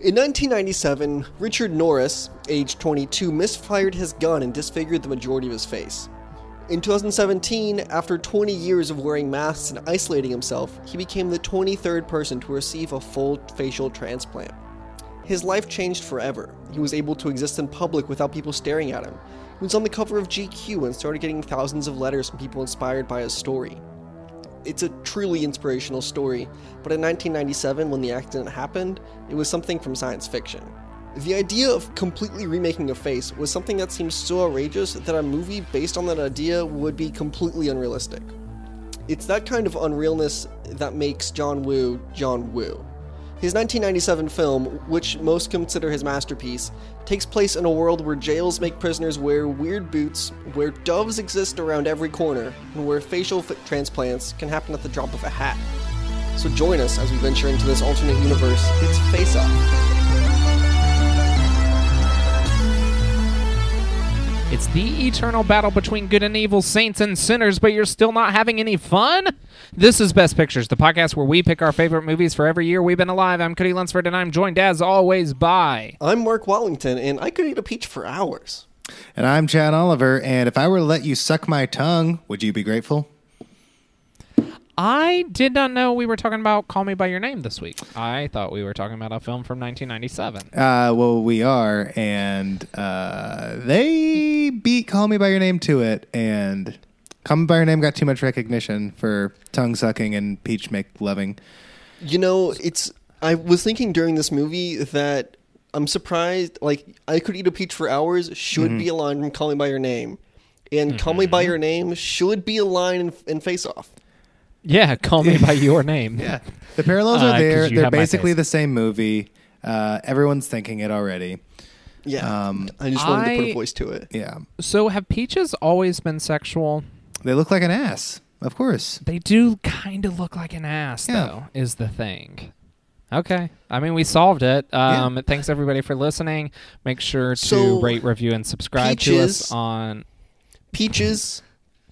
In 1997, Richard Norris, age 22, misfired his gun and disfigured the majority of his face. In 2017, after 20 years of wearing masks and isolating himself, he became the 23rd person to receive a full facial transplant. His life changed forever. He was able to exist in public without people staring at him. He was on the cover of GQ and started getting thousands of letters from people inspired by his story. It's a truly inspirational story, but in 1997, when the accident happened, it was something from science fiction. The idea of completely remaking a face was something that seemed so outrageous that a movie based on that idea would be completely unrealistic. It's that kind of unrealness that makes John Woo John Woo. His 1997 film, which most consider his masterpiece, takes place in a world where jails make prisoners wear weird boots, where doves exist around every corner, and where facial transplants can happen at the drop of a hat. So join us as we venture into this alternate universe. It's Face Off. It's the eternal battle between good and evil, saints and sinners, but you're still not having any fun? This is Best Pictures, the podcast where we pick our favorite movies for every year we've been alive. I'm Cody Lunsford, and I'm joined as always by. I'm Mark Wallington, and I could eat a peach for hours. And I'm Chad Oliver, and if I were to let you suck my tongue, would you be grateful? I did not know we were talking about Call Me By Your Name this week. I thought we were talking about a film from 1997. Uh, well, we are, and uh, they beat Call Me By Your Name to it, and Call Me By Your Name got too much recognition for tongue sucking and peach make loving. You know, it's. I was thinking during this movie that I'm surprised. Like, I could eat a peach for hours should be a line from Call Me By Your Name, and Call Me By Your Name should be a line in, in Face Off. Yeah, Call Me By Your Name. Yeah, the parallels are are 'cause there. you They're have my basically taste. the same movie. Uh, everyone's thinking it already. Yeah, Um, I just wanted to put I- a voice to it. Yeah, So, have peaches always been sexual? they look like an ass, of course. They do kind of look like an ass, Yeah. though, is the thing. Okay. I mean, we solved it. Um, Thanks, everybody, for listening. Make sure to So, rate, review, and subscribe to peaches- us on. Peaches,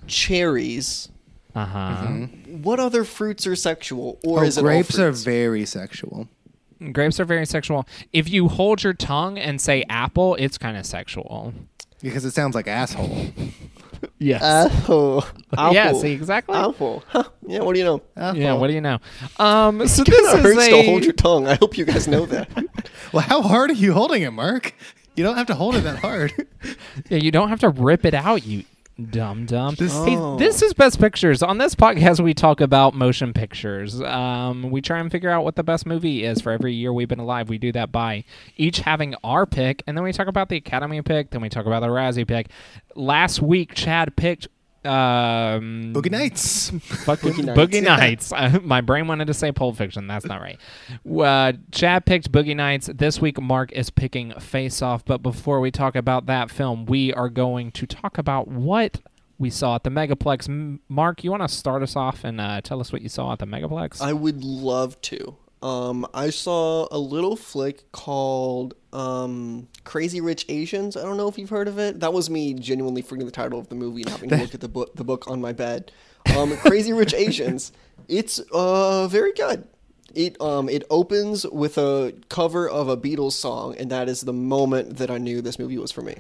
cherries. Uh huh. What other fruits are sexual, or Oh, is it all grapes are very sexual. Grapes are very sexual. If you hold your tongue and say apple, it's kind of sexual. Because it sounds like asshole. Yes. Apple. Apple. yeah, see, exactly. Apple. Huh. Yeah, what do you know? Apple. Yeah, what do you know? Um, so It this kind of is hurts a, to hold your tongue. I hope you guys know that. Well, how hard are you holding it, Mark? You don't have to hold it that hard. Yeah, you don't have to rip it out, you dumb dumb. This- hey, Oh. this is Best Pictures. On this podcast, we talk about motion pictures. Um, we try and figure out what the best movie is for every year we've been alive. We do that by each having our pick, and then we talk about the Academy pick. Then we talk about the Razzie pick. Last week, Chad picked. Um, Boogie Nights. Fucking Boogie Boogie Nights. Nights. My brain wanted to say Pulp Fiction. That's not right. Uh, Chad picked Boogie Nights. This week, Mark is picking Face Off. But before we talk about that film, we are going to talk about what we saw at the Megaplex. Mark, you want to start us off and uh, tell us what you saw at the Megaplex? I would love to. Um, I saw a little flick called um, Crazy Rich Asians. I don't know if you've heard of it. That was me genuinely forgetting the title of the movie and having to look at the book, the book on my bed. Um, Crazy Rich Asians. It's uh, very good. It um, it opens with a cover of a Beatles song, and that is the moment that I knew this movie was for me.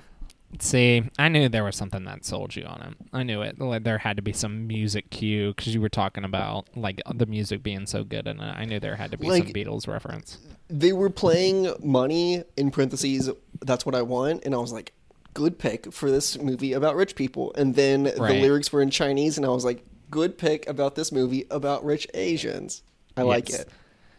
See, I knew there was something that sold you on it. I knew it. Like, there had to be some music cue because you were talking about like the music being so good, and I knew there had to be some Beatles reference. they were playing money in parentheses that's what i want and i was like good pick for this movie about rich people and then the lyrics were in chinese and i was like good pick about this movie about rich asians i like it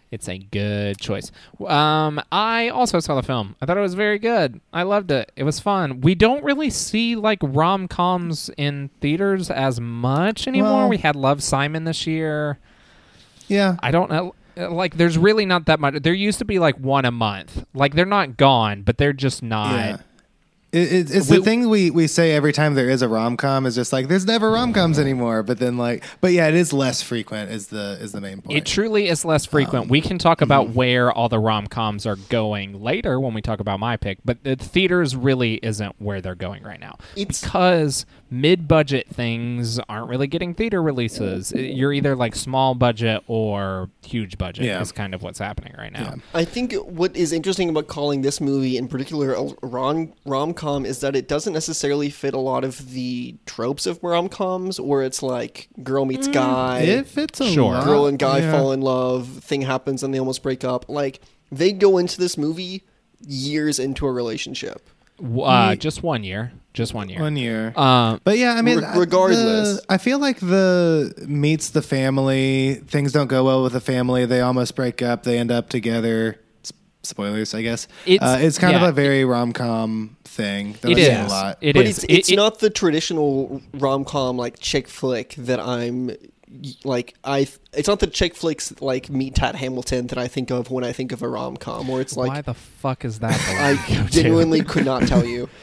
It's a good choice. Um, I also saw the film. I thought it was very good. I loved it. It was fun. We don't really see like rom coms in theaters as much anymore. Well- we had Love Simon this year. Yeah. I don't know. Like, there's really not that much. There used to be like one a month. Like, they're not gone, but they're just not. Yeah. It, it, it's We- the thing we, we say every time there is a rom com is just like there's never rom coms anymore. But then like, but yeah, it is less frequent. Is the is the main point? It truly is less frequent. Um, we can talk about mm-hmm. where all the rom coms are going later when we talk about my pick, but the theaters really isn't where they're going right now It's- because mid-budget things aren't really getting theater releases. You're either like small budget or huge budget. Yeah. Is kind of what's happening right now. I think what is interesting about calling this movie in particular a rom rom com is that it doesn't necessarily fit a lot of the tropes of rom coms, where it's like girl meets guy, if it's a Sure. lot, girl and guy yeah. fall in love, thing happens and they almost break up. Like they go into this movie years into a relationship. W- Uh, just one year. Just one year. one year. Um, But yeah, I mean, Re- regardless. the- I feel like the meets the family. Things don't go well with the family. They almost break up. They end up together. S- Spoilers, I guess. It's- uh, it's kind yeah. of a very rom com thing. That it I've is. seen a lot. It but is. it's it's it- not the traditional rom com like chick flick that I'm like I it's not the chick flicks like Meet Tad Hamilton that I think of when I think of a rom com where it's like Why the fuck is that? the I one you genuinely could not tell you.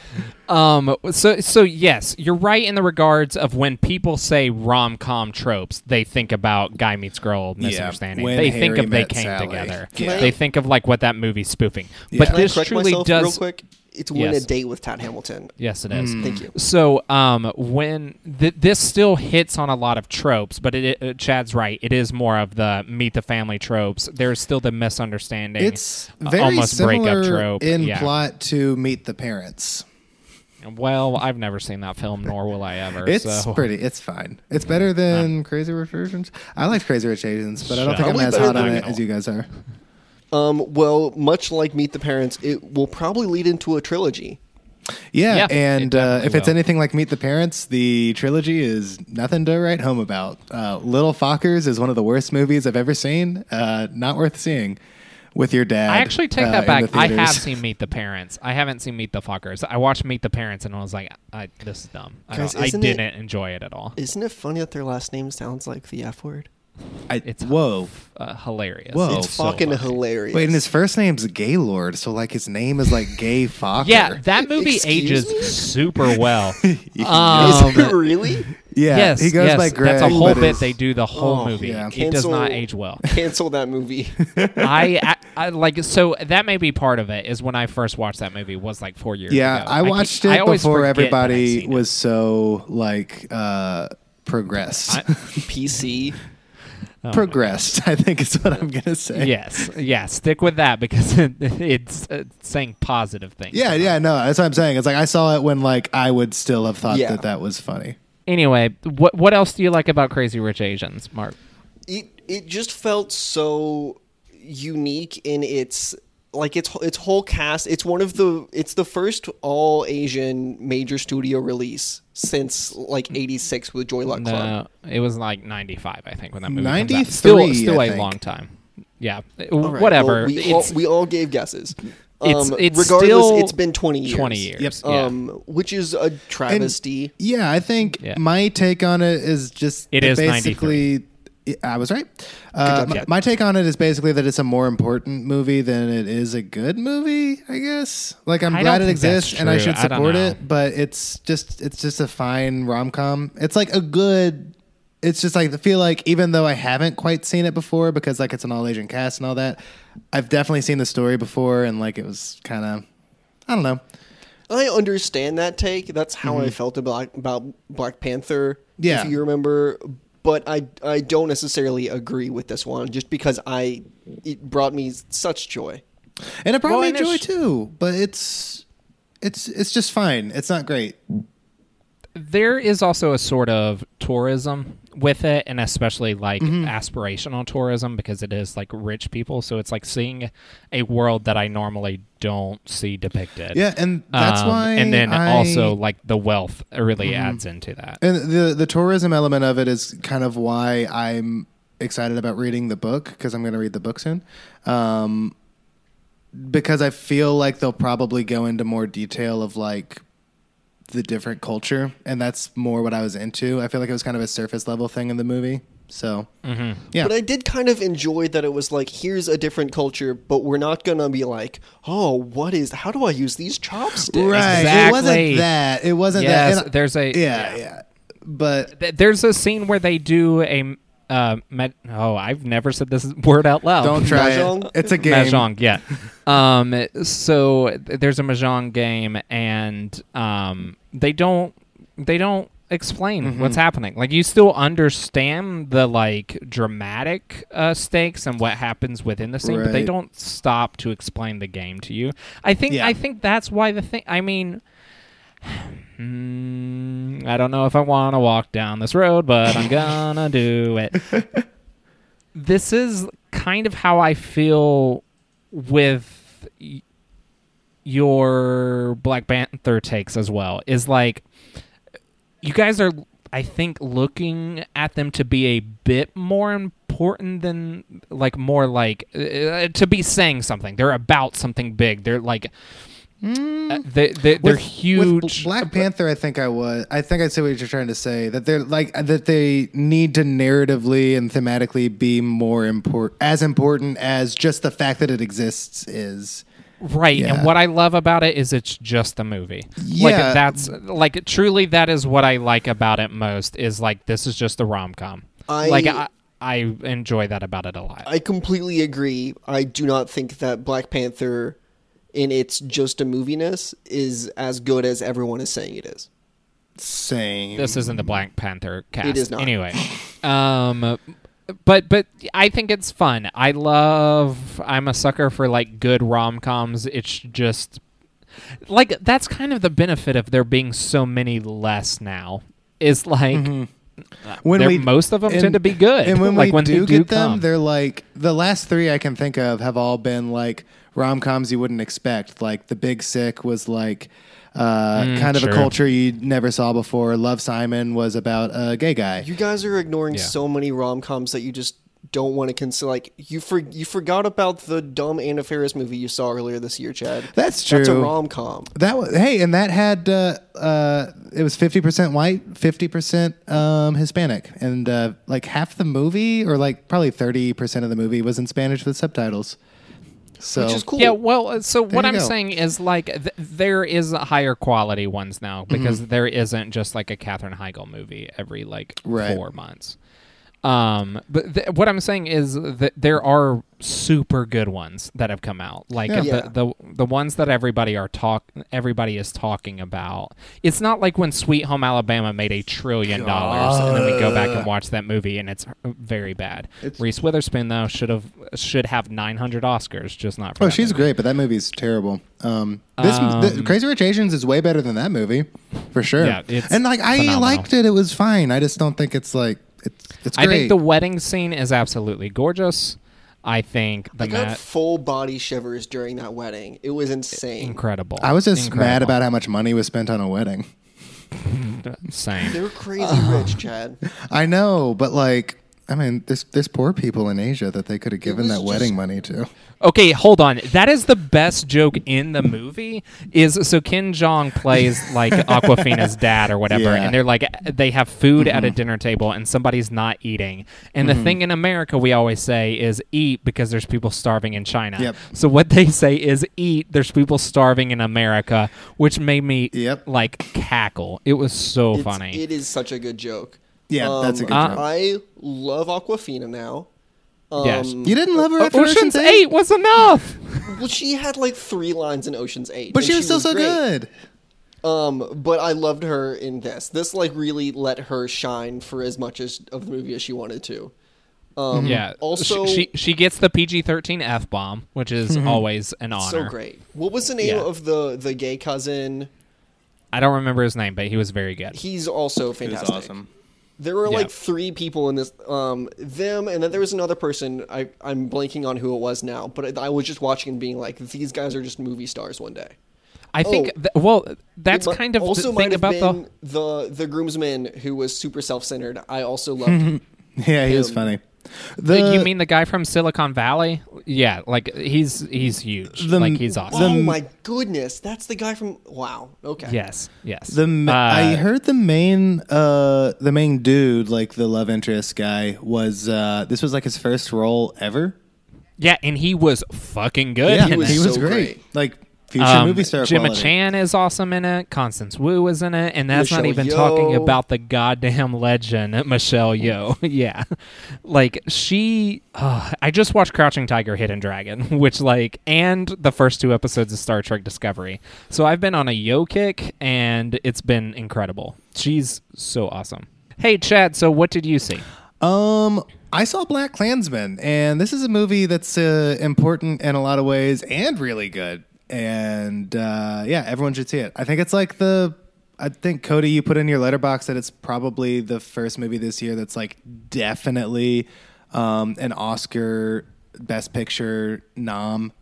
Um. So so yes, you're right in the regards of when people say rom com tropes, they think about guy meets girl misunderstanding. When they think of they came Sally. together. Yeah. They think of like what that movie's spoofing. But Can this correct truly myself does. Real quick? It's when Yes. a date with Tad Hamilton. Yes, it is. Thank you. So, um, when th- this still hits on a lot of tropes, but it, it, Chad's right. It is more of the meet the family tropes. There's still the misunderstanding. It's uh, very almost breakup similar trope. in yeah. plot to Meet the Parents. Well, I've never seen that film, nor will I ever. It's so. pretty. It's fine. It's better than Crazy Rich Asians. I like Crazy Rich Asians, but I don't think I'm as hot on it as you guys are. Um, well, much like Meet the Parents, it will probably lead into a trilogy. Yeah, Yeah, it and uh, definitely if it's will. anything like Meet the Parents, the trilogy is nothing to write home about. Uh, Little Fockers is one of the worst movies I've ever seen. Uh, not worth seeing with your dad. I actually take uh, that in back. the I have seen Meet the Parents. I haven't seen Meet the Fuckers. I watched Meet the Parents and I was like, I, "This is dumb." I, I isn't it- didn't enjoy it at all. Isn't it funny that their last name sounds like the F word? I, It's whoa. Uh, hilarious. Whoa. it's so fucking funny. hilarious. Wait, and his first name's Gaylord, so like his name is like Gay Focker. Yeah, that movie Excuse ages me? super well. Is um, it really? yeah. yes, he goes yes, by Greg. That's a whole bit they do the whole Oh, movie. yeah. It does not age well. Cancel that movie. I, I, I like so that may be part of it. Is when I first watched that movie was like four years. Yeah, ago. I keep- watched I it always before forget that I've everybody seen it. was so like uh progressed. I- PC. Oh my progressed, I think is what I'm gonna say. yes, yeah. Stick with that because it, it's uh, saying positive things. Yeah, yeah, no, that's what I'm saying. It's like I saw it when like I would still have thought Yeah. that that was funny. Anyway, what what else do you like about Crazy Rich Asians, Mark? It it just felt so unique in its like its its whole cast. It's one of the it's the first all Asian major studio release since like '86 with Joy Luck Club. No, it was like ninety five, I think, when that movie comes out. 93, Still, still I a think. long time. Yeah, All right, whatever. well, we, all, it's we all gave guesses. It's- Um, it's regardless, still it's been 20 years. twenty years. Yep. Yeah. Um, which is a travesty. Yeah, I think Yeah. my take on it is just It is basically. I was right. Uh, job, my, my take on it is basically that it's a more important movie than it is a good movie. I guess. Like I'm I glad it exists and I should support know. it, but it's just it's just a fine rom com. It's like a good. It's just like I feel like even though I haven't quite seen it before because like it's an all Asian cast and all that, I've definitely seen the story before and like it was kind of I don't know. I understand that take. That's how I felt about about Black Panther. Mm-hmm. Yeah. if you remember. But I I don't necessarily agree with this one, just because I it brought me such joy. And it brought Well, me joy too, but it's it's it's just fine. It's not great. there is also a sort of tourism with it and especially like Mm-hmm. aspirational tourism because it is like rich people so it's like seeing a world that i normally don't see depicted Yeah, and that's Um, why and then I- Mm-hmm. also like the wealth really adds into that and the the tourism element of it is kind of why I'm excited about reading the book because I'm going to read the book soon. Um, because I feel like they'll probably go into more detail of like the different culture, and that's more what I was into. I feel like it was kind of a surface level thing in the movie. So Mm-hmm. yeah, But I did kind of enjoy that it was like, here's a different culture, but we're not gonna be like, oh, what is? How do I use these chopsticks? right. It wasn't that. It wasn't Yes, that. And- there's a yeah, yeah, But There's a scene where they do a uh, med- oh, I've never said this word out loud. don't try Mahjong? it. It's a game. Mahjong, yeah. um, so th- there's a mahjong game, and um, they don't they don't explain Mm-hmm. what's happening. Like you still understand the like dramatic uh, stakes and what happens within the scene, but they don't stop to explain the game to you. I think Yeah. I think that's why the thing. I mean. Mm, I don't know if I want to walk down this road, but I'm gonna do it. this is kind of how I feel with y- your Black Panther takes as well. Is like you guys are, I think, looking at them to be a bit more important than like more like uh, to be saying something. They're about something big. They're like. Uh, they, they, they're Mm. With- huge. With Black Panther, I think I was. I think I see what you're trying to say. That they're like that they need to narratively and thematically be more important, as important as just the fact that it exists is. Right, Yeah. and what I love about it is it's just a movie. Like Yeah. that's like truly that is what I like about it most is like this is just a rom com. I- Like I, I enjoy that about it a lot. I completely agree. I do not think that Black Panther, in its just a moviness, is as good as everyone is saying it is. Same. this isn't the Black Panther cast. is not. Anyway, um, but but I think it's fun. I love. I'm a sucker for like good rom coms. It's just like that's kind of the benefit of there being so many less now. Is like. Mm-hmm. when we most of them and- tend to be good. and when like we when do they get do them, they're like the last three I can think of have all been like rom coms you wouldn't expect. Like The Big Sick was like uh, Mm, kind of sure. a culture you never saw before. Love Simon was about a gay guy. You guys are ignoring Yeah. so many rom coms that you just don't want to consider. Like you for you forgot about the dumb Anna Faris movie you saw earlier this year, Chad. That's true. That's a true. rom com. That was hey, and that had uh, uh, it was fifty percent white, fifty percent um, Hispanic, and uh, like half the movie, or like probably thirty percent of the movie, was in Spanish with subtitles. So Which is cool. Yeah, well, uh, so what I'm go. saying is like th- there is higher quality ones now because Mm-hmm. there isn't just like a Katherine Heigl movie every like Right. four months. Um, but th- what I'm saying is that there are super good ones that have come out, like Yeah. Yeah. the, the the ones that everybody are talk everybody is talking about. It's not like when Sweet Home Alabama made a trillion dollars, and then we go back and watch that movie and it's very bad. Reese Witherspoon though should have should have 900 Oscars, just not for. Oh, she's movie. great, but that movie's terrible. Um, this Um, the, Crazy Rich Asians is way better than that movie, for sure. Yeah, it's and like I phenomenal. liked it; it was fine. I just don't think it's like it's it's I great. think the wedding scene is absolutely gorgeous. I think the I got mat full body shivers during that wedding. It was insane. incredible. I was just mad about how much money was spent on a wedding. same. They're crazy rich, Chad. I know, but like, I mean, there's there's poor people in Asia that they could have given was that just- wedding money to. Okay, hold on. That is the best joke in the movie. Is so Ken Jeong plays like Awkwafina's dad or whatever, Yeah. Mm-hmm. and they're like they have food at a dinner table and somebody's not eating. And the thing in America we always say is eat because there's people starving in China. Yep. So what they say is eat. There's people starving in America, which made me Yep. like cackle. It was so It's- funny. It is such a good joke. Yeah, that's a good Uh, joke. I love Awkwafina now. Um, Yes. You didn't love her after Ocean's Eight was enough. Well, she had like three lines in Ocean's Eight, but she was still so great. good. Um, but I loved her in this. This like really let her shine for as much as of the movie as she wanted to. Um, Yeah. Also, she, she she gets the PG thirteen f bomb, which is always an honor. so great. What was the name Yeah. of the the gay cousin? I don't remember his name, but he was very good. He's also fantastic. There were Yeah. like three people in this, um, them, and then there was another person. I I'm blanking on who it was now, but I, I was just watching and being like, these guys are just movie stars one day. I think. Oh. th- well, that's kind of also the might thing have about the. the the groomsman who was super self centered. I also loved. Him Yeah, he was funny. The, you mean the guy from Silicon Valley? Yeah, like he's he's huge. The- like he's awesome. the- oh my goodness, that's the guy from. Wow. Okay. yes, yes. the ma- Uh, I heard the main uh the main dude like the love interest guy was uh this was like his first role ever. yeah, and he was fucking good. Yeah, he was he was so great. great. Like future Um, movie star Gemma quality. Chan is awesome in it. Constance Wu is in it, and that's not Michelle even talking about the goddamn legend Michelle Yeoh. yeah, like she. Uh, I just watched Crouching Tiger, Hidden Dragon, which like, and the first two episodes of Star Trek Discovery. So I've been on a Yeoh kick, and it's been incredible. She's so awesome. Hey Chad, so what did you see? Um, I saw BlacKkKlansman, and this is a movie that's uh, important in a lot of ways and really good. And uh, yeah, everyone should see it. I think it's like the. I think Cody, you put in your Letterboxd that it's probably the first movie this year that's like definitely um, an Oscar Best Picture nom.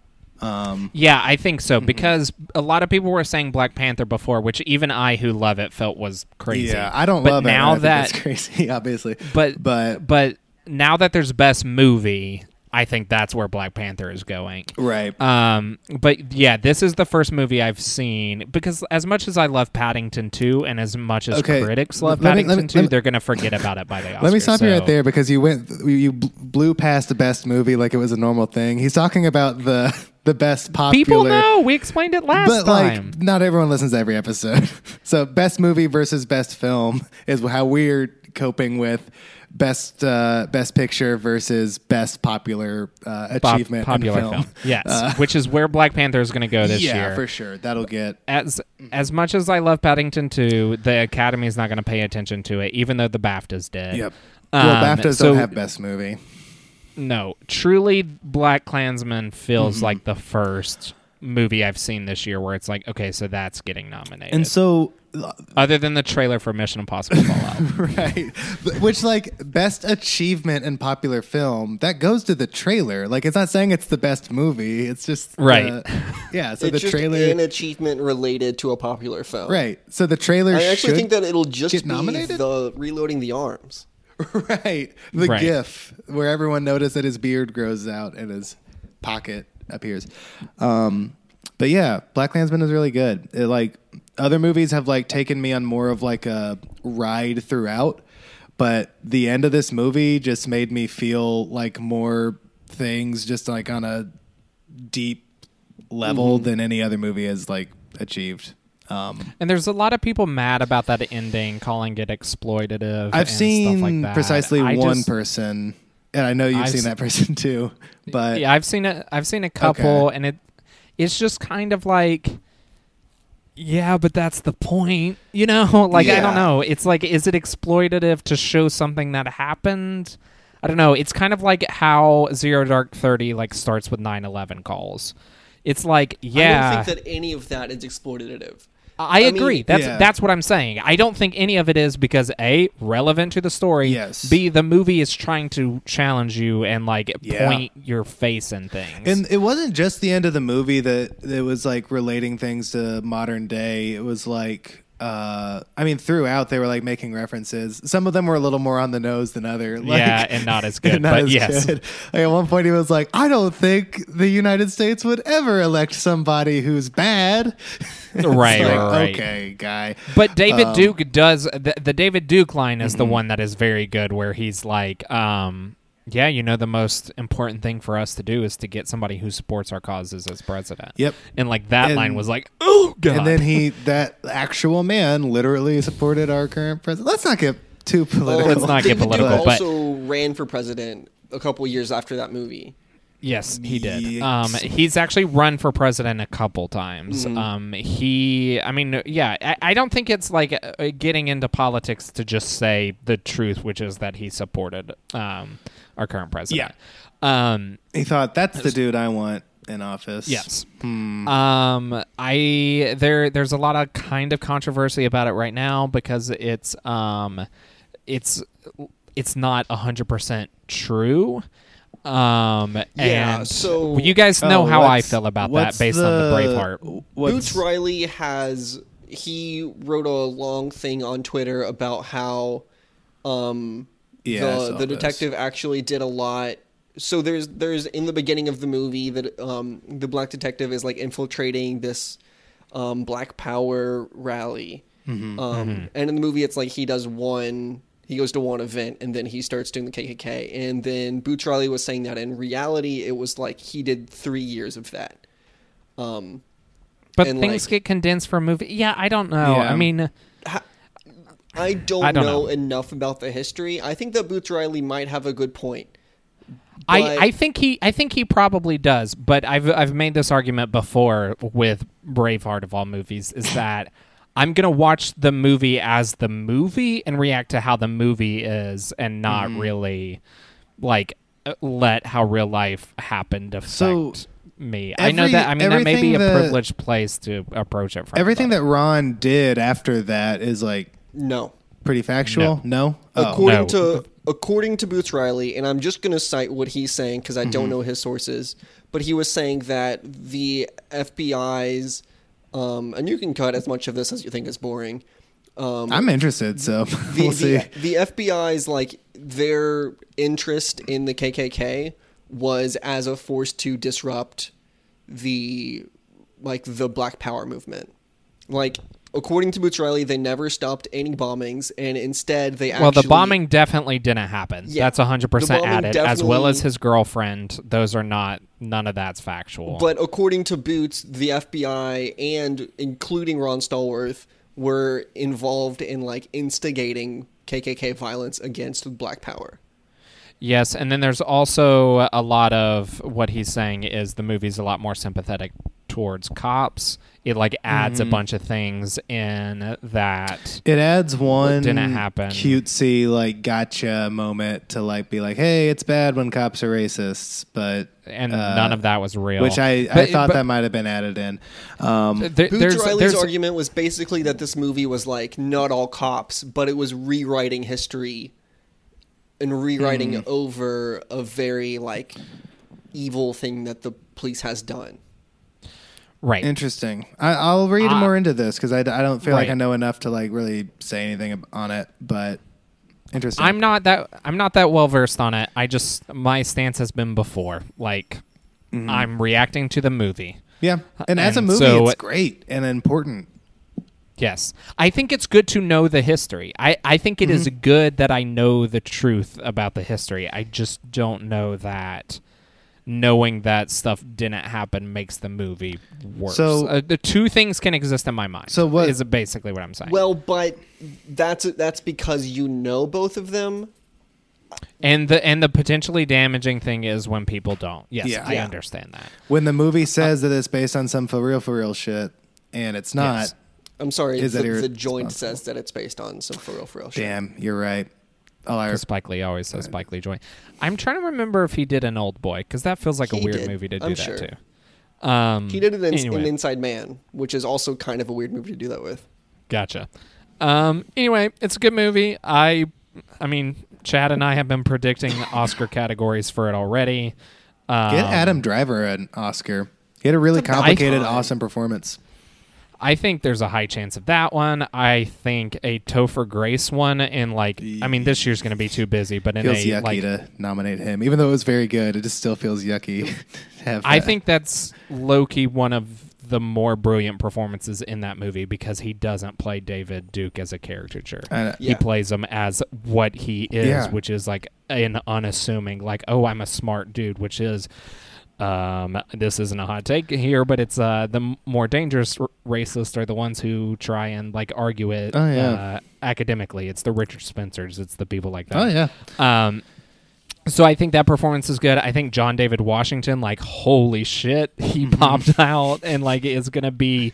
Um, Yeah, I think so Mm-hmm. because a lot of people were saying Black Panther before, which even I, who love it, felt was crazy. yeah, I don't but love now it. Think that it's crazy, obviously, but but but now that there's best movie, I think that's where Black Panther is going. right. Um, but yeah, this is the first movie I've seen because as much as I love Paddington 2 and as much as Okay, critics love let Paddington me- 2, me- they're going to forget about it by the Oscars. Let me stop you right there because you went you blew past the best movie like it was a normal thing. He's talking about the the best popular. People know. We explained it last but time. like not everyone listens to every episode. so best movie versus best film is how we're coping with best uh, best picture versus best popular uh, Pop- achievement popular in film. Yes, which is where Black Panther is going to go this yeah, year. Yeah, for sure. That'll get as as much as I love Paddington 2, the Academy is not going to pay attention to it, even though the BAFTAs did. yep. well, Um, BAFTAs so- don't have best movie. No, truly, BlacKkKlansman feels Mm-hmm. like the first movie I've seen this year where it's like, okay, so that's getting nominated. And so Other than the trailer for Mission Impossible Fallout. right which like best achievement in popular film that goes to the trailer like it's not saying it's the best movie it's just the- Right. yeah so it's the just trailer an achievement related to a popular film. right so the trailer I actually should think that it'll just get be nominated? the reloading the arms. right the Right. gif where everyone noticed that his beard grows out and his pocket appears um but yeah BlacKkKlansman is really good it, like other movies have like taken me on more of like a ride throughout but the end of this movie just made me feel like more things just like on a deep level Mm-hmm. than any other movie has like achieved um and there's a lot of people mad about that ending, calling it exploitative. I've and seen stuff like that. precisely I one just- person, and I know you've I've seen that person too. But yeah, I've seen it. I've seen a couple, and it it's just kind of like, yeah, but that's the point, you know. Like I don't know. It's like, is it exploitative to show something that happened? I don't know. It's kind of like how Zero Dark Thirty like starts with 9-11 calls. It's like, yeah, I don't think that any of that is exploitative. I I mean- agree. that's Yeah. that's what I'm saying. I don't think any of it is because a relevant to the story. Yes. B the movie is trying to challenge you and like Yeah. point your face in things. and it wasn't just the end of the movie that it was like relating things to modern day. It was like. Uh, I mean, throughout they were like making references. Some of them were a little more on the nose than other. Like, yeah, and not as good. not but as yes, good. Like at one point, he was like, "I don't think the United States would ever elect somebody who's bad." Right, like, right. Okay, guy. But David Um, Duke does the, the David Duke line is Mm-hmm. the one that is very good, where he's like, um, "Yeah, you know, the most important thing for us to do is to get somebody who supports our causes as president." Yep. and like that And- line was like, "Oh god!" And then he, that actual man, literally supported our current president. Let's not get too oh, political. Let's not get David Duke political, but- also ran for president a couple years after that movie. Yes, he did. Yikes. Um, he's actually run for president a couple times. Mm-hmm. Um, he, I mean, yeah, I, I don't think it's like uh, getting into politics to just say the truth, which is that he supported um, our current president. Um, He thought that's the dude I want in office. yes. Hmm. Um, I there there's a lot of kind of controversy about it right now because it's um, it's it's not hundred percent true. Um, Yeah, and so- you guys know Oh, how I feel about that what's based on the Braveheart. what's- Boots Riley has he wrote a long thing on Twitter about how um Yeah, I the the this. detective actually did a lot. So there's there's in the beginning of the movie that um, the black detective is like infiltrating this um, Black Power rally, Mm-hmm. um, and in the movie it's like he does one. He goes to one event and then he starts doing the KKK. And then Boots Riley was saying that in reality it was like he did three years of that. Um, But things like- get condensed for a movie. Yeah, I don't know. Yeah. I mean, I don't, I don't know, know. enough about the history. I think that Boots Riley might have a good point. I, I think he I think he probably does, but I've I've made this argument before with Braveheart of all movies is that I'm gonna watch the movie as the movie and react to how the movie is, and not Mm-hmm. really like uh, let how real life happened affect So, me. I know that. I mean, that may be a that- privileged place to approach it from. Everything but- that Ron did after that is like No. pretty factual. No, Oh. according No. to according to Boots Riley, and I'm just going to cite what he's saying because I don't know his sources, but he was saying that the FBI's, um, and you can cut as much of this as you think is boring. Um, I'm interested. So the, we'll see. the, the FBI's like their interest in the KKK was as a force to disrupt the like the Black Power movement. Like according to Boots Riley, they never stopped any bombings, and instead they actually. Well, the bombing definitely didn't happen. Yeah. That's 100% The bombing added, as well as his girlfriend. Those are not, none of that's factual. But according to Boots, the FBI and including Ron Stallworth were involved in like instigating KKK violence against Black Power. yes, and then there's also a lot of what he's saying is the movie's a lot more sympathetic towards cops. It like adds Mm-hmm. a bunch of things in that. It adds one didn't happen. cutesy like gotcha moment to like be like, hey, it's bad when cops are racists, but And uh, none of that was real. which I, I thought but that might have been added in. Um, there- Boots there's, Riley's there's argument was basically that this movie was like not all cops, but it was rewriting history and rewriting Hmm. over a very like evil thing that the police has done. Right. interesting. I, I'll read Ah. more into this because I, I don't feel like I know enough to like really say anything on it, but interesting. I'm not that I'm not that well versed on it. I just my stance has been before. Like Mm-hmm. I'm reacting to the movie. yeah, and as a movie, so- it's great and important. Yes. I think it's good to know the history. I, I think it is Mm-hmm. good that I know the truth about the history. I just don't know that knowing that stuff didn't happen makes the movie worse. So- uh, the two things can exist in my mind. So what- is basically what I'm saying. Well, but that's that's because you know both of them. and the and the potentially damaging thing is when people don't. Yes, Yeah. I Yeah. understand that. When the movie says that it's based on some for real, for real shit, and it's not, Yes. I'm sorry, Is that the, the joint says that it's based on some for real, for real shit. damn, you're right. All I, Because Spike Lee always says Spike Lee joint. I'm trying to remember if he did an old boy because that feels like a weird did, movie to do I'm that sure. too. Um, He did it in, anyway. in Inside Man, which is also kind of a weird movie to do that with. Gotcha. Um, anyway, it's a good movie. I, I mean, Chad and I have been predicting Oscar categories for it already. Um, get Adam Driver an Oscar. He had a really complicated, time. awesome performance. I think there's a high chance of that one. I think a Topher Grace one, and like, I mean, this year's going to be too busy, but in Feels a yucky like, to nominate him, even though it was very good. It just still feels yucky. to have I that. think that's Loki one of the more brilliant performances in that movie because he doesn't play David Duke as a caricature. I- He plays him as what he is, Yeah. which is like an unassuming, like, oh, I'm a smart dude, which is. Um, this isn't a hot take here, but it's uh, the more dangerous r- racists are the ones who try and like argue it Oh, yeah. uh, academically. It's the Richard Spencers, it's the people like that. Oh yeah, Um, so I think that performance is good. I think John David Washington, like, holy shit, he Mm-hmm. popped out and like is gonna be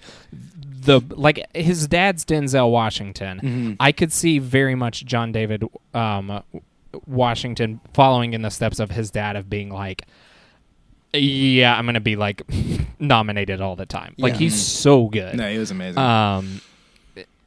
the like his dad's Denzel Washington. Mm-hmm. I could see very much John David um, Washington following in the steps of his dad of being like. Yeah, I'm gonna be like nominated all the time. Like Yeah. he's so good. no, he was amazing. Um,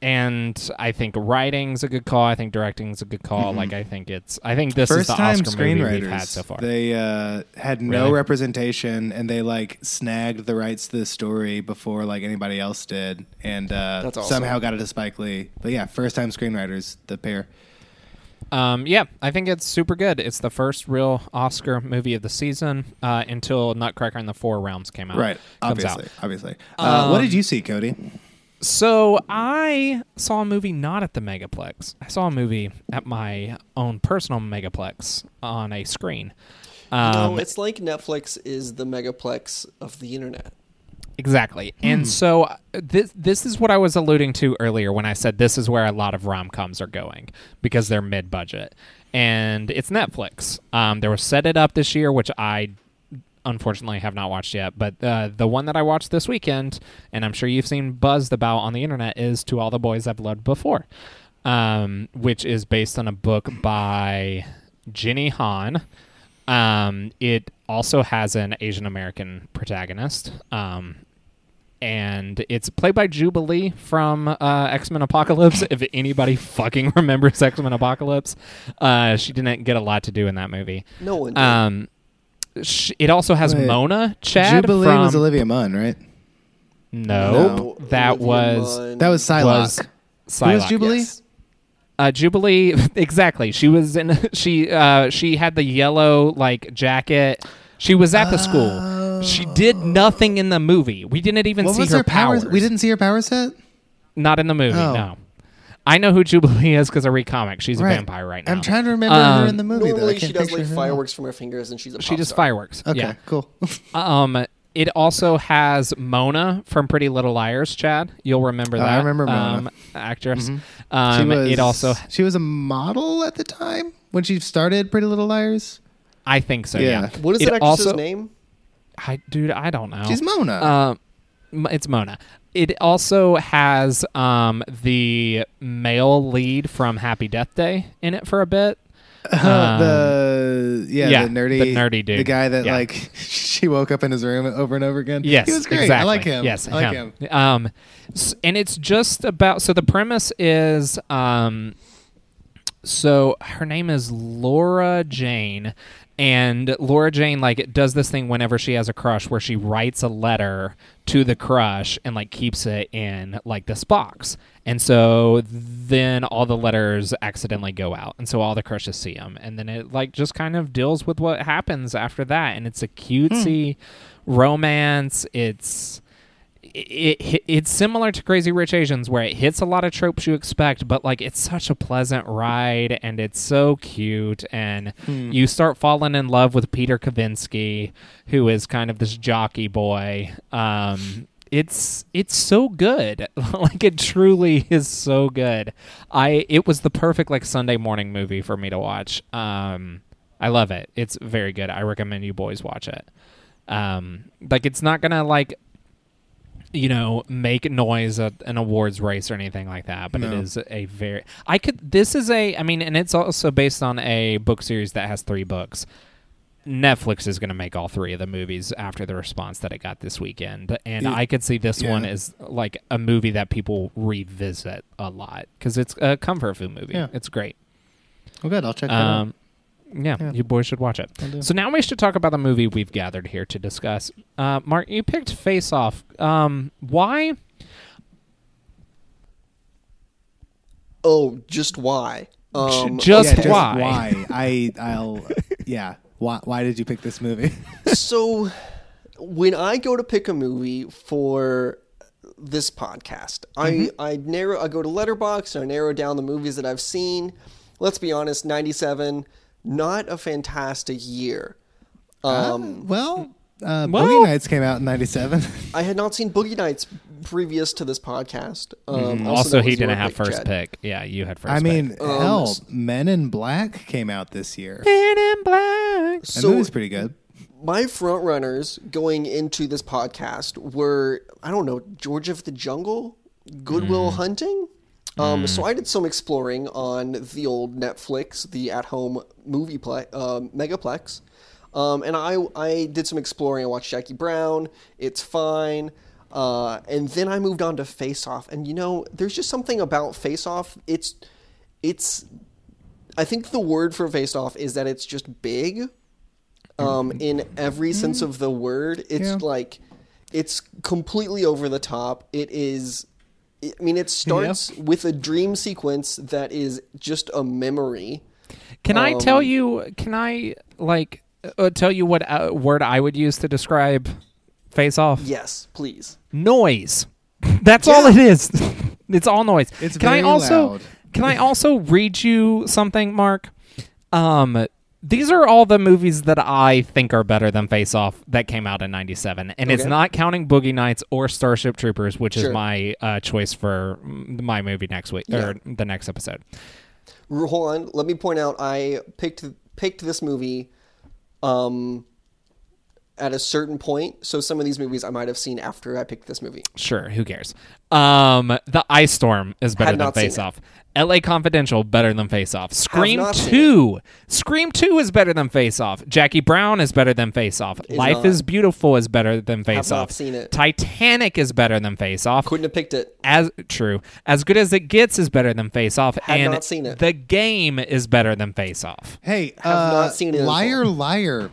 and I think writing's a good call. I think directing's a good call. Like I think it's. I think this First is the time Oscar movie screenwriters. we've had so far. They uh, had no Really? representation, and they like snagged the rights to the story before like anybody else did, and uh, That's awesome. somehow got it to Spike Lee. But yeah, first time screenwriters, the pair. Um, yeah, I think it's super good. It's the first real Oscar movie of the season uh, until Nutcracker and the Four Realms came out. Right. comes Obviously. out. Obviously. Uh, what Um, did you see, Cody? So I saw a movie not at the Megaplex. I saw a movie at my own personal Megaplex on a screen. Um, no, it's like Netflix is the megaplex of the internet. Exactly. And so uh, this this is what I was alluding to earlier when I said this is where a lot of rom-coms are going because they're mid-budget. And it's Netflix. Um, there was Set It Up this year which I unfortunately have not watched yet, but uh, the one that I watched this weekend and I'm sure you've seen buzzed about on the internet is To All the Boys I've Loved Before. Um, which is based on a book by Jenny Han. Um, it also has an Asian American protagonist. Um, and it's played by Jubilee from uh, X Men Apocalypse. if anybody fucking remembers X Men Apocalypse, uh, she didn't get a lot to do in that movie. No one did. Um, sh- it also has Wait, Mona Chad Jubilee from was Olivia Munn, right? no, No, that Olivia was Munn. That was Psylocke. was Who was Jubilee? Yes. Uh, Jubilee, exactly. She was in. She uh, she had the yellow like jacket. She was at the school. She did nothing in the movie. We didn't even What see was her her powers? powers. We didn't see her power set. Not in the movie. Oh. No. I know who Jubilee is because I read comics. She's a vampire right now. I'm trying to remember her Um, in the movie. though. I Normally can't she does picture like her fireworks from her fingers, and she's a She pop does star. fireworks. Okay, Yeah. cool. Um. It also has Mona from Pretty Little Liars. Chad, you'll remember Oh, that. I remember Mona. um, actress. she Um, was. it also, She was a model at the time when she started Pretty Little Liars. I think so. Yeah. Yeah. What is It that actress's also- name? I, dude, I don't know. She's Mona. Um, it's Mona. It also has um, the male lead from Happy Death Day in it for a bit. Um, the yeah, yeah, the nerdy, the nerdy dude. the guy that Yeah. like she woke up in his room over and over again. Yes, he was great. Exactly. I like him. Yes, I like him. Um, and it's just about. So the premise is, um, so her name is Lara Jean, and Lara Jean like does this thing whenever she has a crush, where she writes a letter to the crush and like keeps it in like this box. And so then all the letters accidentally go out, and so all the crushes see them, and then it like just kind of deals with what happens after that, and it's a cutesy hmm. romance. It's it, it it's similar to Crazy Rich Asians, where it hits a lot of tropes you expect, but like it's such a pleasant ride, and it's so cute, and you start falling in love with Peter Kavinsky, who is kind of this jockey boy. Um, it's it's so good, like it truly is so good. I it was the perfect like Sunday morning movie for me to watch. Um, I love it. It's very good. I recommend you boys watch it. Um, like it's not gonna like you know make noise at an awards race or anything like that but it No. is a very i could this is a i mean and it's also based on a book series that has three books netflix is going to make all three of the movies after the response that it got this weekend and Yeah. i could see this one Yeah. as like a movie that people revisit a lot because it's a comfort food movie Yeah. it's great Well, good. I'll check that um, out. Yeah, Yeah. you boys should watch it. So now we should talk about the movie we've gathered here to discuss. Uh, Mark, you picked Face Off. Um, why? Oh, just why? Um, just Yeah, why? why? I I'll yeah. Why why did you pick this movie? so when I go to pick a movie for this podcast, I I narrow I go to Letterboxd and I narrow down the movies that I've seen. Let's be honest, 97 not a fantastic year. Um, well, uh, Well- Boogie Nights came out in '97. I had not seen Boogie Nights previous to this podcast. Um, Also, that he didn't have pick, first Chad. pick. Yeah, you had first I mean, pick. hell, s- Men in Black came out this year. Men in Black. That So movie's pretty good. my front runners going into this podcast were I don't know George of the Jungle, Goodwill Mm. Hunting. Um, So I did some exploring on the old Netflix, the at-home movie play, um, Megaplex, um, and I I did some exploring. I watched Jackie Brown. It's fine. Uh, and then I moved on to Face Off, and you know, there's just something about Face Off. It's, it's, I think the word for Face Off is that it's just big, um, in every sense of the word. It's Yeah. like, it's completely over the top. It is, I mean, it starts with a dream sequence that is just a memory. Can I tell Um, you? Can I like uh, tell you what uh, word I would use to describe Face Off? Yes, please. Noise. That's all it is. it's all noise. It's can I very also loud. can I also read you something, Mark? Um, these are all the movies that I think are better than Face Off that came out in '97, and it's not counting Boogie Nights or Starship Troopers, which is my uh, choice for my movie next week or the next episode. Hold on. Let me point out. I picked picked this movie, um, at a certain point. So some of these movies I might have seen after I picked this movie. Sure, who cares? Um, The Ice Storm is better Had than not seen Face Off. L.A. Confidential better than Face Off. Scream not seen Two, Scream Two is better than Face Off. Jackie Brown is better than Face Off. Life not. is Beautiful is better than Face not Off. seen it. Titanic is better than Face Off. Couldn't have picked it. As true, as good as it gets is better than Face Off. Had and not seen it. The Game is better than Face Off. Hey, Have uh, not seen it in Liar, liar.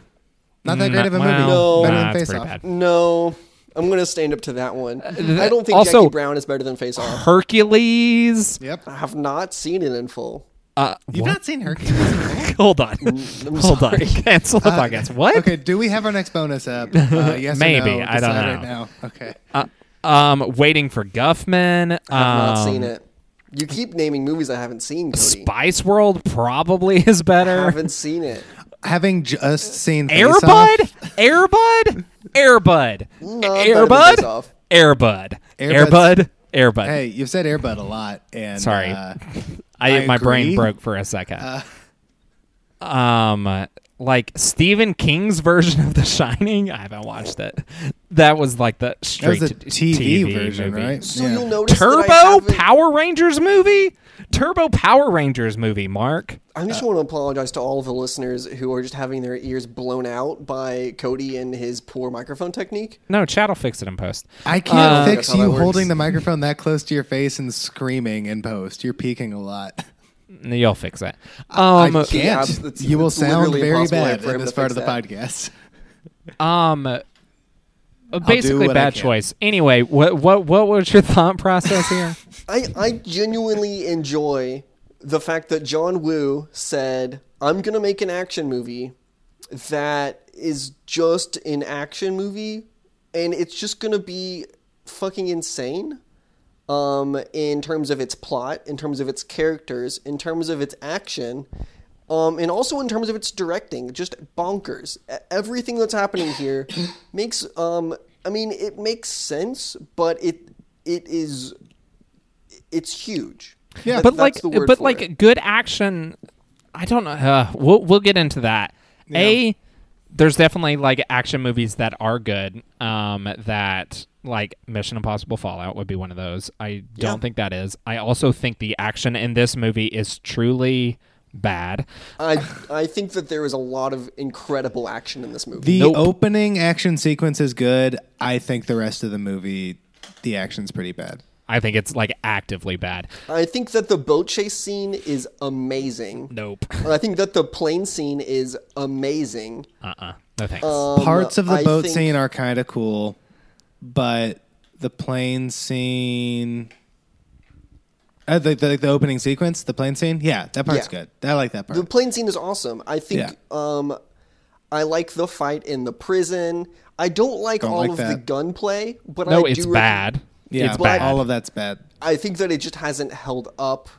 Not that great of a movie. No. Better than Face pretty Off. bad. No, I'm gonna stand up to that one. I don't think also- Jackie Brown is better than Face Off. Hercules. Yep. I have not seen it in full. Uh, You've what? not seen Hercules? Hold on. I'm Hold on. sorry. Cancel the podcast. What? okay, do we have our next bonus up? Uh, yes or Maybe. no? I don't Decide know. Right now. Okay. Uh, um, waiting for Guffman. I have not um, seen it. You keep naming movies I haven't seen, Cody. Spice World probably is better. I better. haven't seen it. Having just seen Face Airbud, Airbud, Airbud, No, better than Face Airbud, Off. Airbud, Airbud's- Airbud, Airbud. Hey, you've said Airbud a lot, and Sorry. uh, I, I my brain agree. broke for a second. Uh. um, like Stephen King's version of The Shining. I haven't watched it. That was like the that straight was the to TV, version, movie. right? So Yeah. you'll notice that I Turbo haven't- Power Rangers movie. Turbo Power Rangers movie. Mark. I just want to apologize to all of the listeners who are just having their ears blown out by Cody and his poor microphone technique. No, Chad will fix it in post. I can't Uh, fix you holding the microphone that close to your face and screaming in post. You're peaking a lot. You'll fix it. Um, I can't. it's- you will sound very bad for in this part of the that. podcast. um, basically what I bad can. choice. Anyway, what what what was your thought process here? I, I genuinely enjoy the fact that John Woo said, I'm going to make an action movie that is just an action movie and it's just going to be fucking insane um, in terms of its plot, in terms of its characters, in terms of its action. Um, and also in terms of its directing, just bonkers. Everything that's happening here makes, um, I mean, it makes sense, but it it is, it's huge. Yeah, That- but like, that's the word but like it. good action. I don't know. Uh, we'll we'll get into that. A, there's definitely like action movies that are good. Um, that like Mission Impossible Fallout would be one of those. I don't Yeah. think that is. I also think the action in this movie is truly bad. I I think that there is a lot of incredible action in this movie. The Nope. opening action sequence is good. I think the rest of the movie, the action's pretty bad. I think it's like actively bad. I think that the boat chase scene is amazing. Nope. I think that the plane scene is amazing. Uh uh No thanks. Um, Parts of the I boat think- scene are kind of cool, but the plane scene, uh, the, the the opening sequence, the plane scene, yeah, that part's Yeah. good. I like that part. The plane scene is awesome. I think Yeah. um I like the fight in the prison. I don't like Don't all like of that. the gunplay, but no, I it's do rec- bad. yeah, it's bad. all of that's bad. I think that it just hasn't held up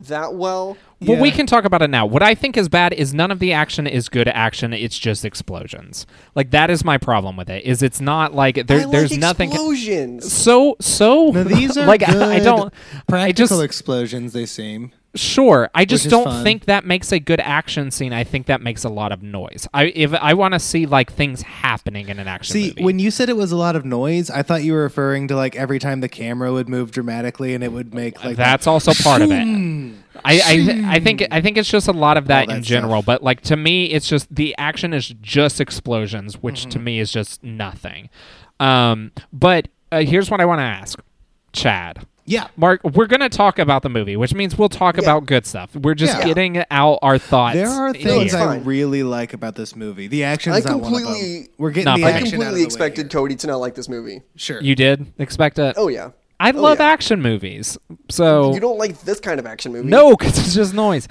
that well. Well, we can talk about it now. What I think is bad is none of the action is good action. It's just explosions. Like that is my problem with it. Is it's not like there, I like there's nothing explosions. so so. Now, these are like good I, I don't. I practical just explosions. They seem. Sure. I just don't fun. think that makes a good action scene. I think that makes a lot of noise. I if I want to see like things happening in an action See, movie. when you said it was a lot of noise, I thought you were referring to like every time the camera would move dramatically and it would make like that's also part of it. I, I I think I think it's just a lot of that All in general, stuff. but like to me, it's just the action is just explosions, which Mm-hmm. to me is just nothing. Um, but uh, here's what I want to ask, Chad. Yeah. Mark, we're gonna talk about the movie, which means we'll talk about good stuff. We're just Yeah. getting out our thoughts. There are things it's I really like about this movie. The action I is not one of them. completely- We're getting Not the for. I action out of completely the way expected here. Cody to not like this movie. Sure. You did expect it. Oh yeah. I Oh, love yeah. action movies, so You don't like this kind of action movie? no, because it's just noise.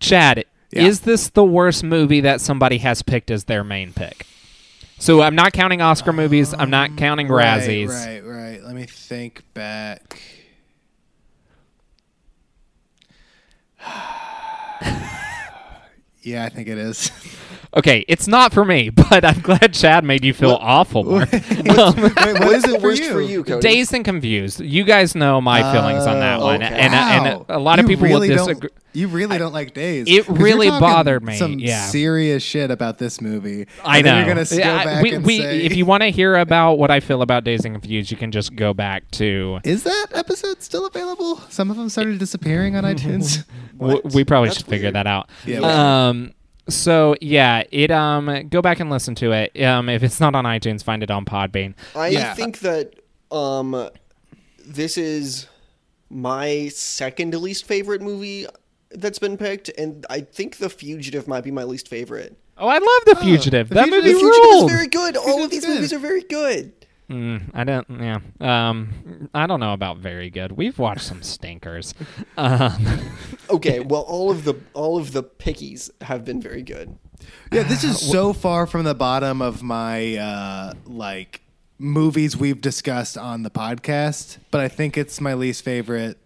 Chad, Yeah. Is this the worst movie that somebody has picked as their main pick? So I'm not counting Oscar movies. I'm not counting Razzies. Right, right, right. Let me think back. yeah, I think it is. Okay, it's not for me, but I'm glad Chad made you feel awful. Mark. Wait, what is the it for worst you? for you, Cody? Dazed and confused. You guys know my feelings on that Oh, one, okay. and, and Wow. a lot of You people really will don't- disagree. You really don't like Days. It 'Cause you're really bothered me, Some yeah. serious shit about this movie. I know. You're gonna go Yeah, back we, and we, say, if you want to hear about what I feel about Dazed and Confused, you can just go back to. is that episode still available? Some of them started disappearing on iTunes. w- we probably That's should figure that out. Yeah, we Um. So yeah, it um go back and listen to it. Um, if it's not on iTunes, find it on Podbean. I Yeah. think that um, this is my second least favorite movie that's been picked, and I think The Fugitive might be my least favorite. Oh, I love The Fugitive. The that Fugitive- movie The Fugitive ruled. is very good. All of these good. movies are very good. Mm, I don't. Yeah. Um. I don't know about very good. We've watched some stinkers. Um. Okay, well, all of the all of the pickies have been very good. Yeah, this is so far from the bottom of my uh, like movies we've discussed on the podcast, but I think it's my least favorite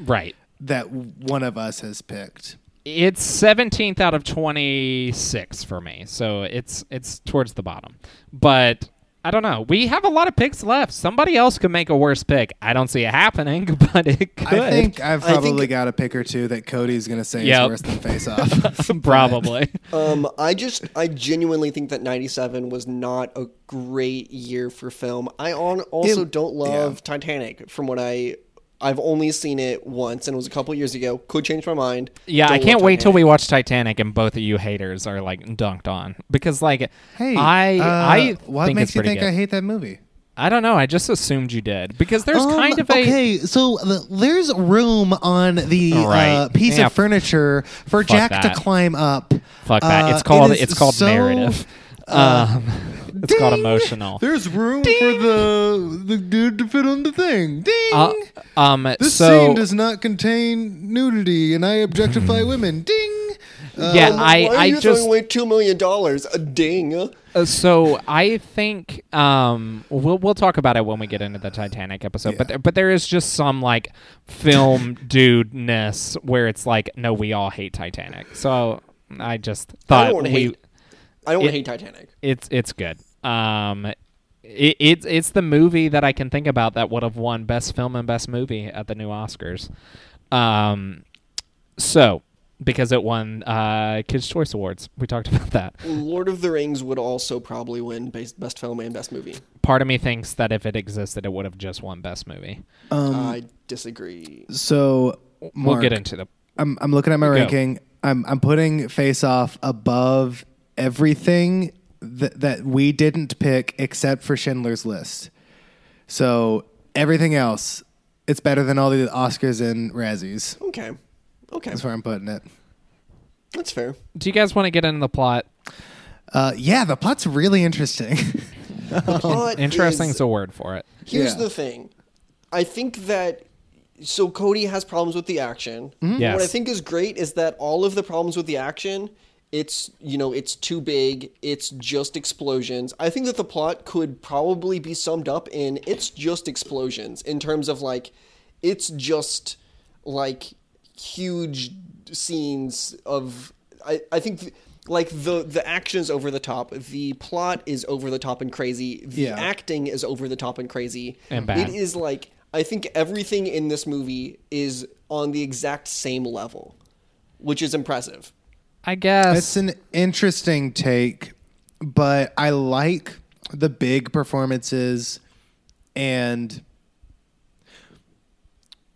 Right. that one of us has picked. It's 17th out of 26 for me. So it's it's towards the bottom. But I don't know. We have a lot of picks left. Somebody else could make a worse pick. I don't see it happening, but it could. I think I've I think- probably got a pick or two that Cody's going to say Yep. is worse than Face Off. probably. Um, I just I genuinely think that '97 was not a great year for film. I on, also It- don't love yeah. Titanic. From what I I've only seen it once, and it was a couple years ago. Could change my mind. Yeah, I Don't can't wait till we watch Titanic and both of you haters are like dunked on because like hey, I uh, I what think makes it's you think good. I hate that movie? I don't know. I just assumed you did because there's Um, kind of a okay. So the, there's room on the Right. uh, piece Yeah. of furniture for Jack that. to climb up. fuck that. Uh, it's called it is it's called so, narrative. uh, um, it's called got emotional. There's room for the the dude to fit on the thing. Ding. Uh, um, this so scene does not contain nudity, and I objectify women. Ding. Uh, yeah, Um, I why are I you just away two million dollars? A ding. Uh, so I think um, we'll we'll talk about it when we get into the Titanic episode. But there, but there is just some like film dude ness where it's like, no, we all hate Titanic. So I just I thought don't we hate. I don't it- hate Titanic. it's it's good. Um, it, it's it's the movie that I can think about that would have won best film and best movie at the new Oscars. Um, so because it won uh Kids Choice Awards, we talked about that. Lord of the Rings would also probably win best, best film and best movie. part of me thinks that if it existed, it would have just won Best Movie. um, I disagree. so we'll get into the. I'm I'm looking at my Go. ranking. I'm I'm putting Face Off above everything that that we didn't pick except for Schindler's List. So everything else, it's better than all the Oscars and Razzies. Okay. Okay. That's where I'm putting it. That's fair. Do you guys want to get into the plot? Uh, yeah, the plot's really interesting. Plot Interesting is- is a word for it. Here's Yeah. the thing. I think that so Cody has problems with the action. Yes. What I think is great is that all of the problems with the action, it's you know, it's too big, it's just explosions. I think that the plot could probably be summed up in it's just explosions in terms of like it's just like huge scenes of I, I think th- like the the action is over the top the plot is over the top and crazy the Yeah. acting is over the top and crazy And bad. it is like i think everything in this movie is on the exact same level which is impressive I guess. It's an interesting take, but I like the big performances and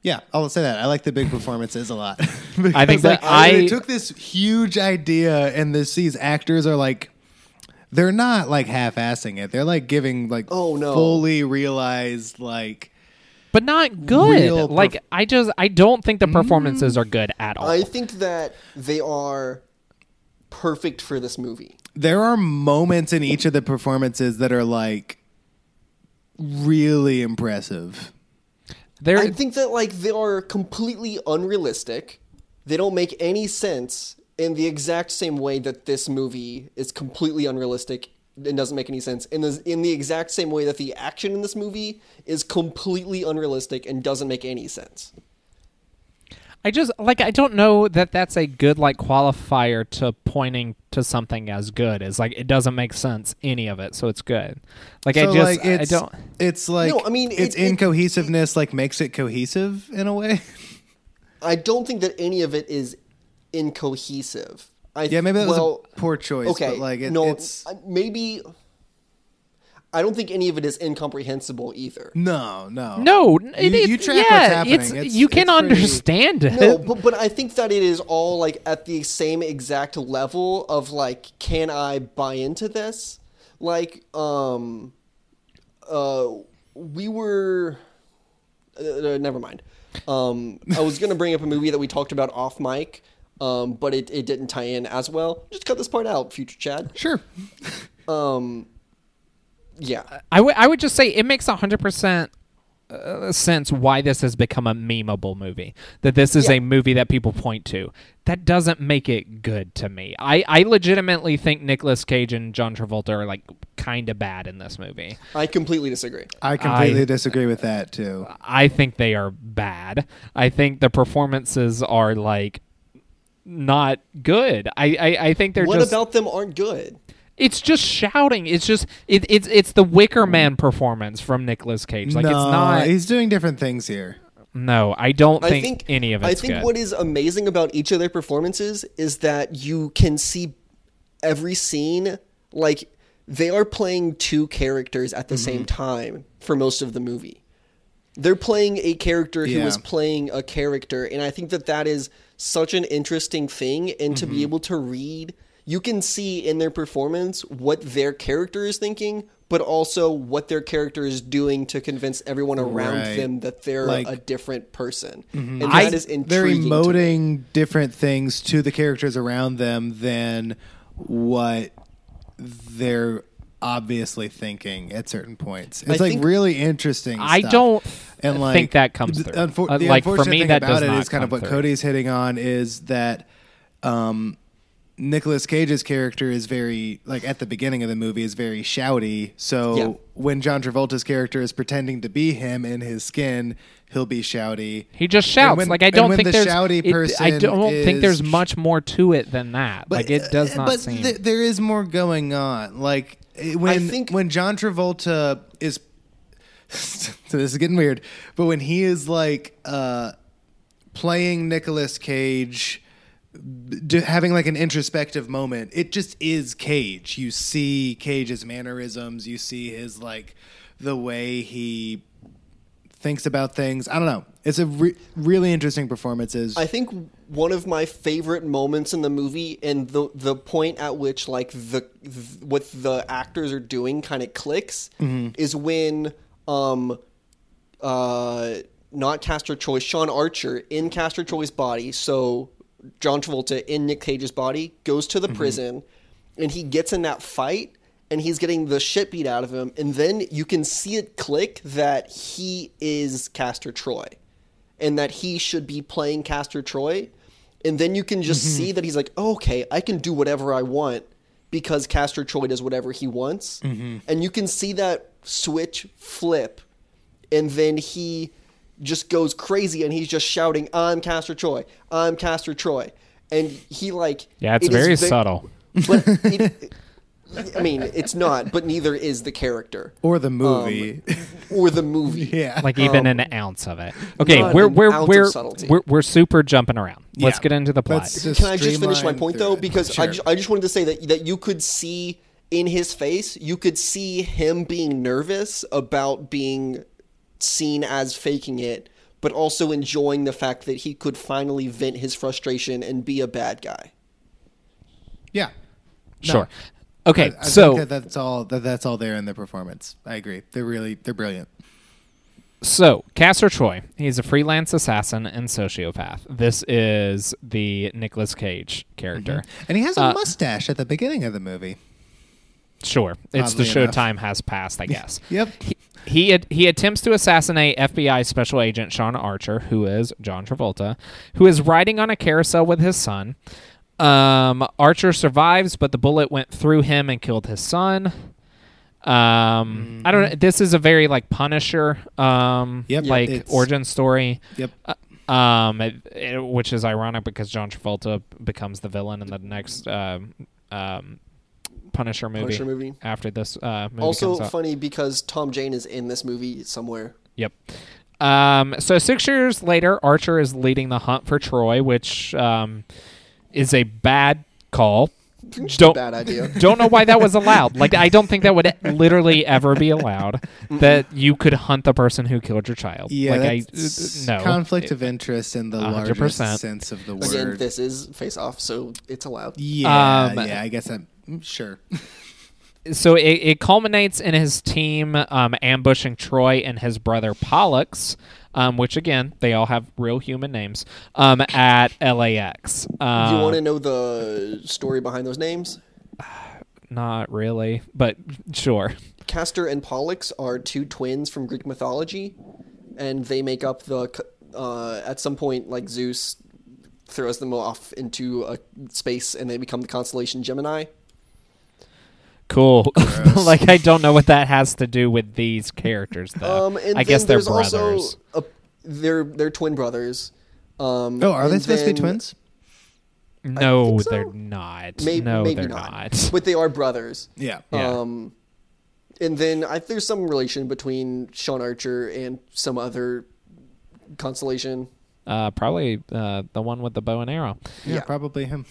yeah, I'll say that. I like the big performances a lot. I think Because, that like, I, I- they took this huge idea and this these actors are like they're not like half-assing it. They're like giving like Oh, no. fully realized like but not good. perf- like I just I don't think the performances mm. are good at all. i think that they are perfect for this movie there are moments in each of the performances that are like really impressive. there i think that like they are completely unrealistic they don't make any sense in the exact same way that this movie is completely unrealistic and doesn't make any sense. In the in the exact same way that the action in this movie is completely unrealistic and doesn't make any sense. I just like I don't know that that's a good like qualifier to pointing to something as good. Is like it doesn't make sense any of it, so it's good. Like I just like, I it's, don't. It's like No, I mean, its it- it- incohesiveness like makes it cohesive in a way. I don't think that any of it is incohesive. I Yeah, maybe that well, was a poor choice. okay. but like it, no, it's uh, maybe. I don't think any of it is incomprehensible either. no, no, No, You, it, it- you track yeah, what's happening. It's, It's- you can it's pretty- understand it. No, but but I think that it is all like at the same exact level of like, can I buy into this? Like, um, uh, we were. Uh, uh, never mind. Um, I was gonna bring up a movie that we talked about off mic, um, but it, it didn't tie in as well. Just cut this part out, future Chad. Sure. Um, yeah, I would I would just say it makes hundred percent uh, sense why this has become a memeable movie. That this is Yeah. a movie that people point to. That doesn't make it good to me. I I legitimately think Nicolas Cage and John Travolta are like kind of bad in this movie. I completely disagree. I completely I- disagree with that too. I think they are bad. I think the performances are like not good. I I, I think they're what just about them aren't good? It's just shouting. It's just it, it's it's the Wicker Man performance from Nicolas Cage. Like no, it's not. he's doing different things here. No, I don't I think, think any of it's I think good. what is amazing about each of their performances is that you can see every scene like they are playing two characters at the Mm-hmm. same time for most of the movie. They're playing a character who Yeah. is playing a character, and I think that that is such an interesting thing. And to Mm-hmm. be able to read, you can see in their performance what their character is thinking, but also what their character is doing to convince everyone around Right. them that they're Like- Mm-hmm. a different person. And I- that is They're intriguing. to me. emoting different things to the characters around them than what they're obviously thinking at certain points. It's I like really interesting. I stuff. don't and like think that comes the, through. unfor- Uh, the like, for unfortunate me, thing that about does it kind of what through. Cody's hitting on is that um, Nicolas Cage's character is very like at the beginning of the movie is very shouty. So Yeah. when John Travolta's character is pretending to be him in his skin, he'll be shouty. He just shouts. when- like I don't think the there's. shouty it- I don't think there's much more to it than that. like it does uh, not but seem. th- there is more going on. Like eh, when think- when John Travolta is so this is getting weird, but when he is like uh playing Nicolas Cage b- d- having like an introspective moment it just is cage. You see cage's mannerisms. You see his like the way he thinks about things. I don't know. It's a re- really interesting performance. Is I think one of my favorite moments in the movie, and the the point at which like the th- what the actors are doing kind of clicks, is when um uh not Castor Troy, Sean Archer in Castor Troy's body, so John Travolta in Nick Cage's body goes to the prison, and he gets in that fight. And he's getting the shit beat out of him, and then you can see it click that he is Castor Troy and that he should be playing Castor Troy. And then you can just Mm-hmm. see that he's like, oh, okay, I can do whatever I want because Castor Troy does whatever he wants. Mm-hmm. And you can see that switch flip. And then he just goes crazy and he's just shouting, I'm Castor Troy, I'm Castor Troy. And he like. yeah, it's it is very ve- subtle. But it, I mean, it's not, but neither is the character or the um, movie or the movie. yeah Like even um, an ounce of it. Okay, we're we're we're, we're we're super jumping around. Let's Yeah. get into the plot. Can I just finish my point though? it. Because I, just, I just wanted to say that that you could see in his face, you could see him being nervous about being seen as faking it, but also enjoying the fact that he could finally vent his frustration and be a bad guy. yeah No. Sure. Okay, I, I so think that that's all that that's all there in the performance. I agree. They're really they're brilliant. So, Castor Troy, he's a freelance assassin and sociopath. This is the Nicolas Cage character. And he has a Uh, mustache at the beginning of the movie. Sure, it's the Oddly show enough. time has passed, I guess. Yep. He he, ad- he attempts to assassinate FBI special agent Sean Archer, who is John Travolta, who is riding on a carousel with his son. Um, Archer survives, but the bullet went through him and killed his son. Um, I don't know. This is a very like Punisher, um, Yep. like It's- origin story. Yep. Um, it- it- which is ironic because John Travolta becomes the villain in the next um, um, Punisher movie. Punisher movie. after this uh, movie Also comes out. funny because Tom Jane is in this movie somewhere. Yep. Um, so six years later, Archer is leading the hunt for Troy, which um, is a bad call. Don't Bad idea. don't know why that was allowed. Like I don't think that would literally ever be allowed. That you could hunt the person who killed your child. Yeah, like that's I uh, no conflict of interest in the A hundred largest sense of the word. Again, this is Face Off, so it's allowed. yeah, Um, yeah. I guess I'm sure. so it, it culminates in his team um, ambushing Troy and his brother Pollux, um, which again they all have real human names um, at LAX. Uh, Do you want to know the story behind those names? Not really, but sure. Castor and Pollux are two twins from Greek mythology, and they make up the. Uh, at some point, like Zeus throws them off into a space, and they become the constellation Gemini. Cool. like I don't know what that has to do with these characters, though. Um, and I guess they're there's brothers. also a, they're they're twin brothers. Um, Oh, are they supposed to be twins? no, so. they're not. Maybe, no, maybe they're not. not. but they are brothers. Yeah. Yeah. Um, and then I, there's some relation between Sean Archer and some other constellation. Uh, probably uh, the one with the bow and arrow. yeah, yeah. probably him.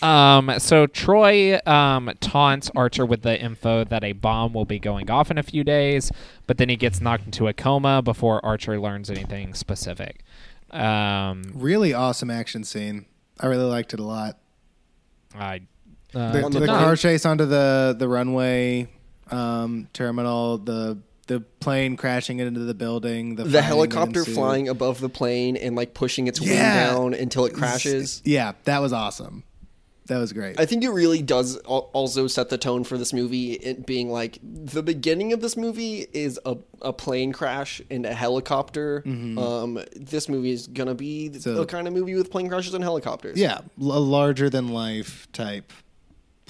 Um, so Troy um, taunts Archer with the info that a bomb will be going off in a few days, but then he gets knocked into a coma before Archer learns anything specific. Um, Really awesome action scene. I really liked it a lot. I uh, The, the, the car chase onto the the runway um, terminal, the the plane crashing into the building, the, The helicopter flying above the plane and like pushing its Yeah. wing down until it crashes. Yeah, that was awesome. That was great. I think it really does also set the tone for this movie. It being like the beginning of this movie is a, a plane crash and a helicopter. Um, this movie is gonna be Mm-hmm. So- the kind of movie with plane crashes and helicopters. yeah, a larger than life type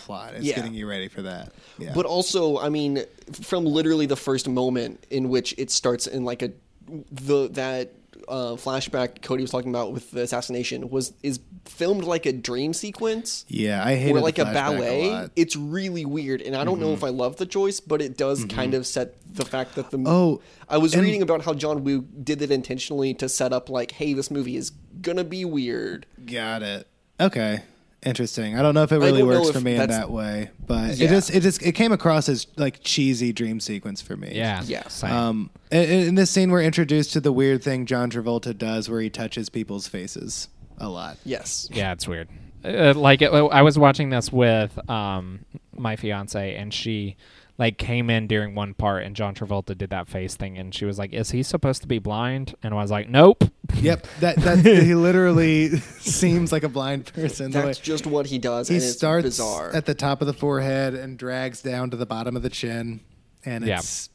plot. It's Yeah. getting you ready for that. Yeah. But also, I mean, from literally the first moment in which it starts in like a the that uh, flashback Cody was talking about with the assassination was is filmed like a dream sequence yeah, I hate or like a ballet. Mm-hmm. it's really weird, and I don't know if I love the choice, but it does kind of set the fact that the Oh, I was reading about how John Woo did it intentionally to set up like, hey, this movie is gonna be weird. Got it. Okay. Interesting. I don't know if it really works for me in that's- that way, but Yeah. it just it just it came across as like cheesy dream sequence for me. yeah, Yeah. same. Um, in, in this scene, we're introduced to the weird thing John Travolta does, where he touches people's faces a lot. Yes. Yeah, it's weird. Uh, like uh, I was watching this with um, my fiance, and she like came in during one part, and John Travolta did that face thing, and she was like, "Is he supposed to be blind?" And I was like, "Nope." Yep, that that he literally seems like a blind person. That's way- just what he does, he and it's starts bizarre. at the top of the forehead and drags down to the bottom of the chin, and Yeah. it's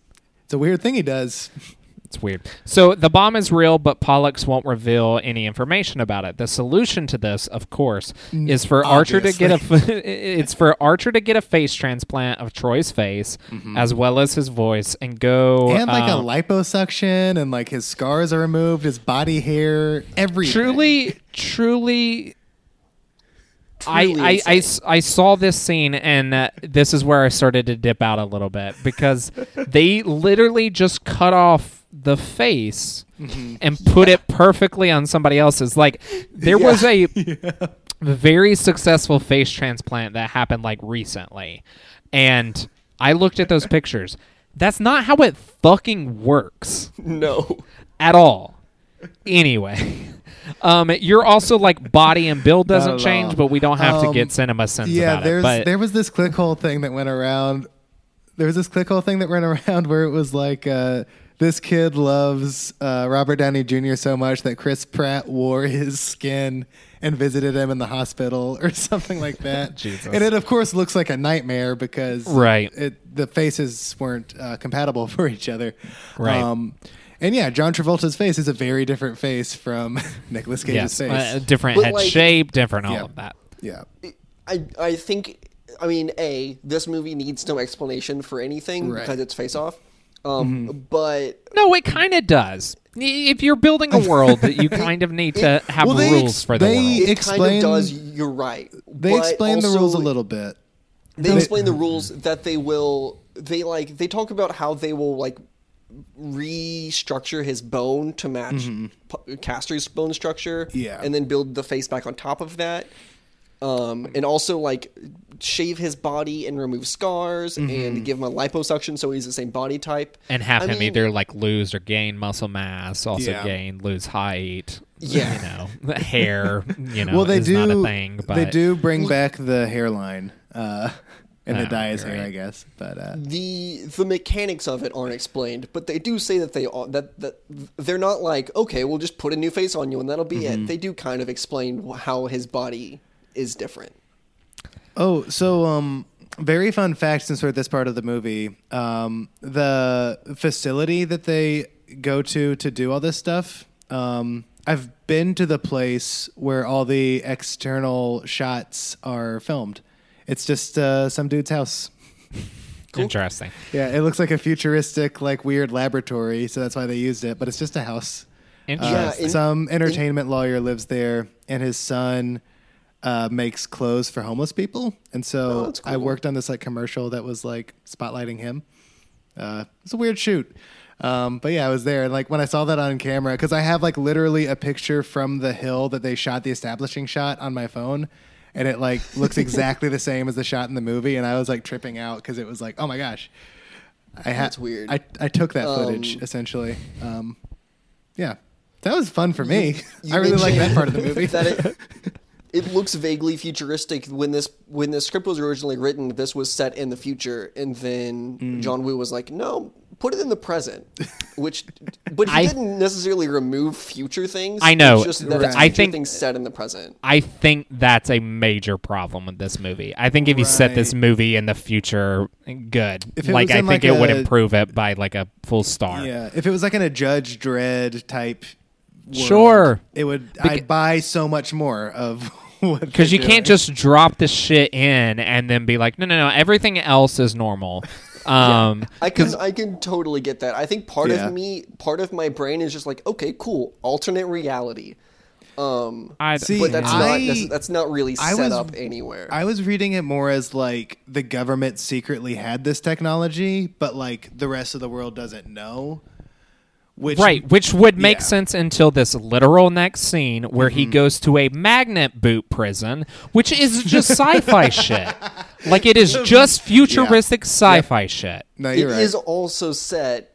it's a weird thing he does. It's weird. So the bomb is real, but Pollux won't reveal any information about it. The solution to this, of course, is for Archer to get a. it's for Archer to get a face transplant of Troy's face, as well as his voice, and go and like um, a liposuction, and like his scars are removed, his body hair, everything. truly, truly. I, I, I, I saw this scene and uh, this is where I started to dip out a little bit because they literally just cut off the face and put it perfectly on somebody else's. Like there was a very successful face transplant that happened like recently, and I looked at those pictures. That's not how it fucking works no. at all. Anyway, um, you're also like body and build doesn't change, but we don't have to Um, get CinemaSins yeah, about there's it. But there was this clickhole thing that went around. There was this clickhole thing that went around where it was like uh, this kid loves uh, Robert Downey Jr. so much that Chris Pratt wore his skin and visited him in the hospital or something like that. Jesus. And it of course looks like a nightmare because Right. it, the faces weren't uh, compatible for each other. Right. Um, and yeah, John Travolta's face is a very different face from Nicolas Cage's yes, face. uh, different But, head like- shape, different all Yeah. of that. Yeah. I I think I mean a this movie needs no explanation for anything Right. because it's Face Off. Um, but No, it kind of does. If you're building a world, you kind of need to have Well, rules ex- for the they- world. it kind of does. You're right. They But explain the rules a little bit. They explain the rules that they will. They like they talk about how they will like restructure his bone to match P- Castor's bone structure. Mm-hmm. Yeah. and then build the face back on top of that. Um, and also like shave his body and remove scars Mm-hmm. and give him a liposuction so he's the same body type. and have I him mean, either like lose or gain muscle mass, also Yeah. gain lose height. Yeah. you know, the hair. You know, well, they is do. not a thing. But they do bring back the hairline uh, and the Oh, dye his hair, right. I guess. But uh, the the mechanics of it aren't explained, but they do say that they are that that they're not like okay, we'll just put a new face on you and that'll be Mm-hmm. it. They do kind of explain how his body is different. Oh, so um, very fun fact since we're at this part of the movie. Um, the facility that they go to to do all this stuff. Um, I've been to the place where all the external shots are filmed. It's just uh, some dude's house. interesting. Yeah, it looks like a futuristic, like weird laboratory, so that's why they used it. But it's just a house. Uh, Interesting. Yeah, in- some entertainment lawyer lives there, and his son uh, makes clothes for homeless people. And Oh, so I worked on this like commercial that was like spotlighting him. Uh, it's a weird shoot. Um, but yeah, I was there, and like when I saw that on camera, because I have like literally a picture from the hill that they shot the establishing shot on my phone, and it like looks exactly the same as the shot in the movie, and I was like tripping out because it was like, oh my gosh, I had That's weird. I I took that footage Um, essentially. Um, yeah, that was fun for me. You I really like that part of the movie. that it, it looks vaguely futuristic. When this when the script was originally written, this was set in the future, and then Mm. John Woo was like, "No, put it in the present." Which, but he I- didn't necessarily remove future things. I know. It's just that it's Right. I think- things set in the present. I think that's a major problem with this movie. I think if you set this movie in the future, good. If like I think like, it would improve it by like a full star. yeah, if it was like in a Judge Dredd type, world, Sure. it would. Beca- I'd buy so much more of what Because they're you can't just drop this shit in and then be like, no, no, no, everything else is normal. Um, I can I can totally get that. I think part Yeah. of me, part of my brain is just like, okay, cool, alternate reality. Um, I, See, but that's I- not that's, that's not really set was- up anywhere. I was reading it more as like the government secretly had this technology, but like the rest of the world doesn't know. Which right, which would make Yeah. sense until this literal next scene where Mm-hmm. he goes to a magnet boot prison, which is just sci-fi shit. Like it is just futuristic sci-fi shit. No, It you're is right. also set.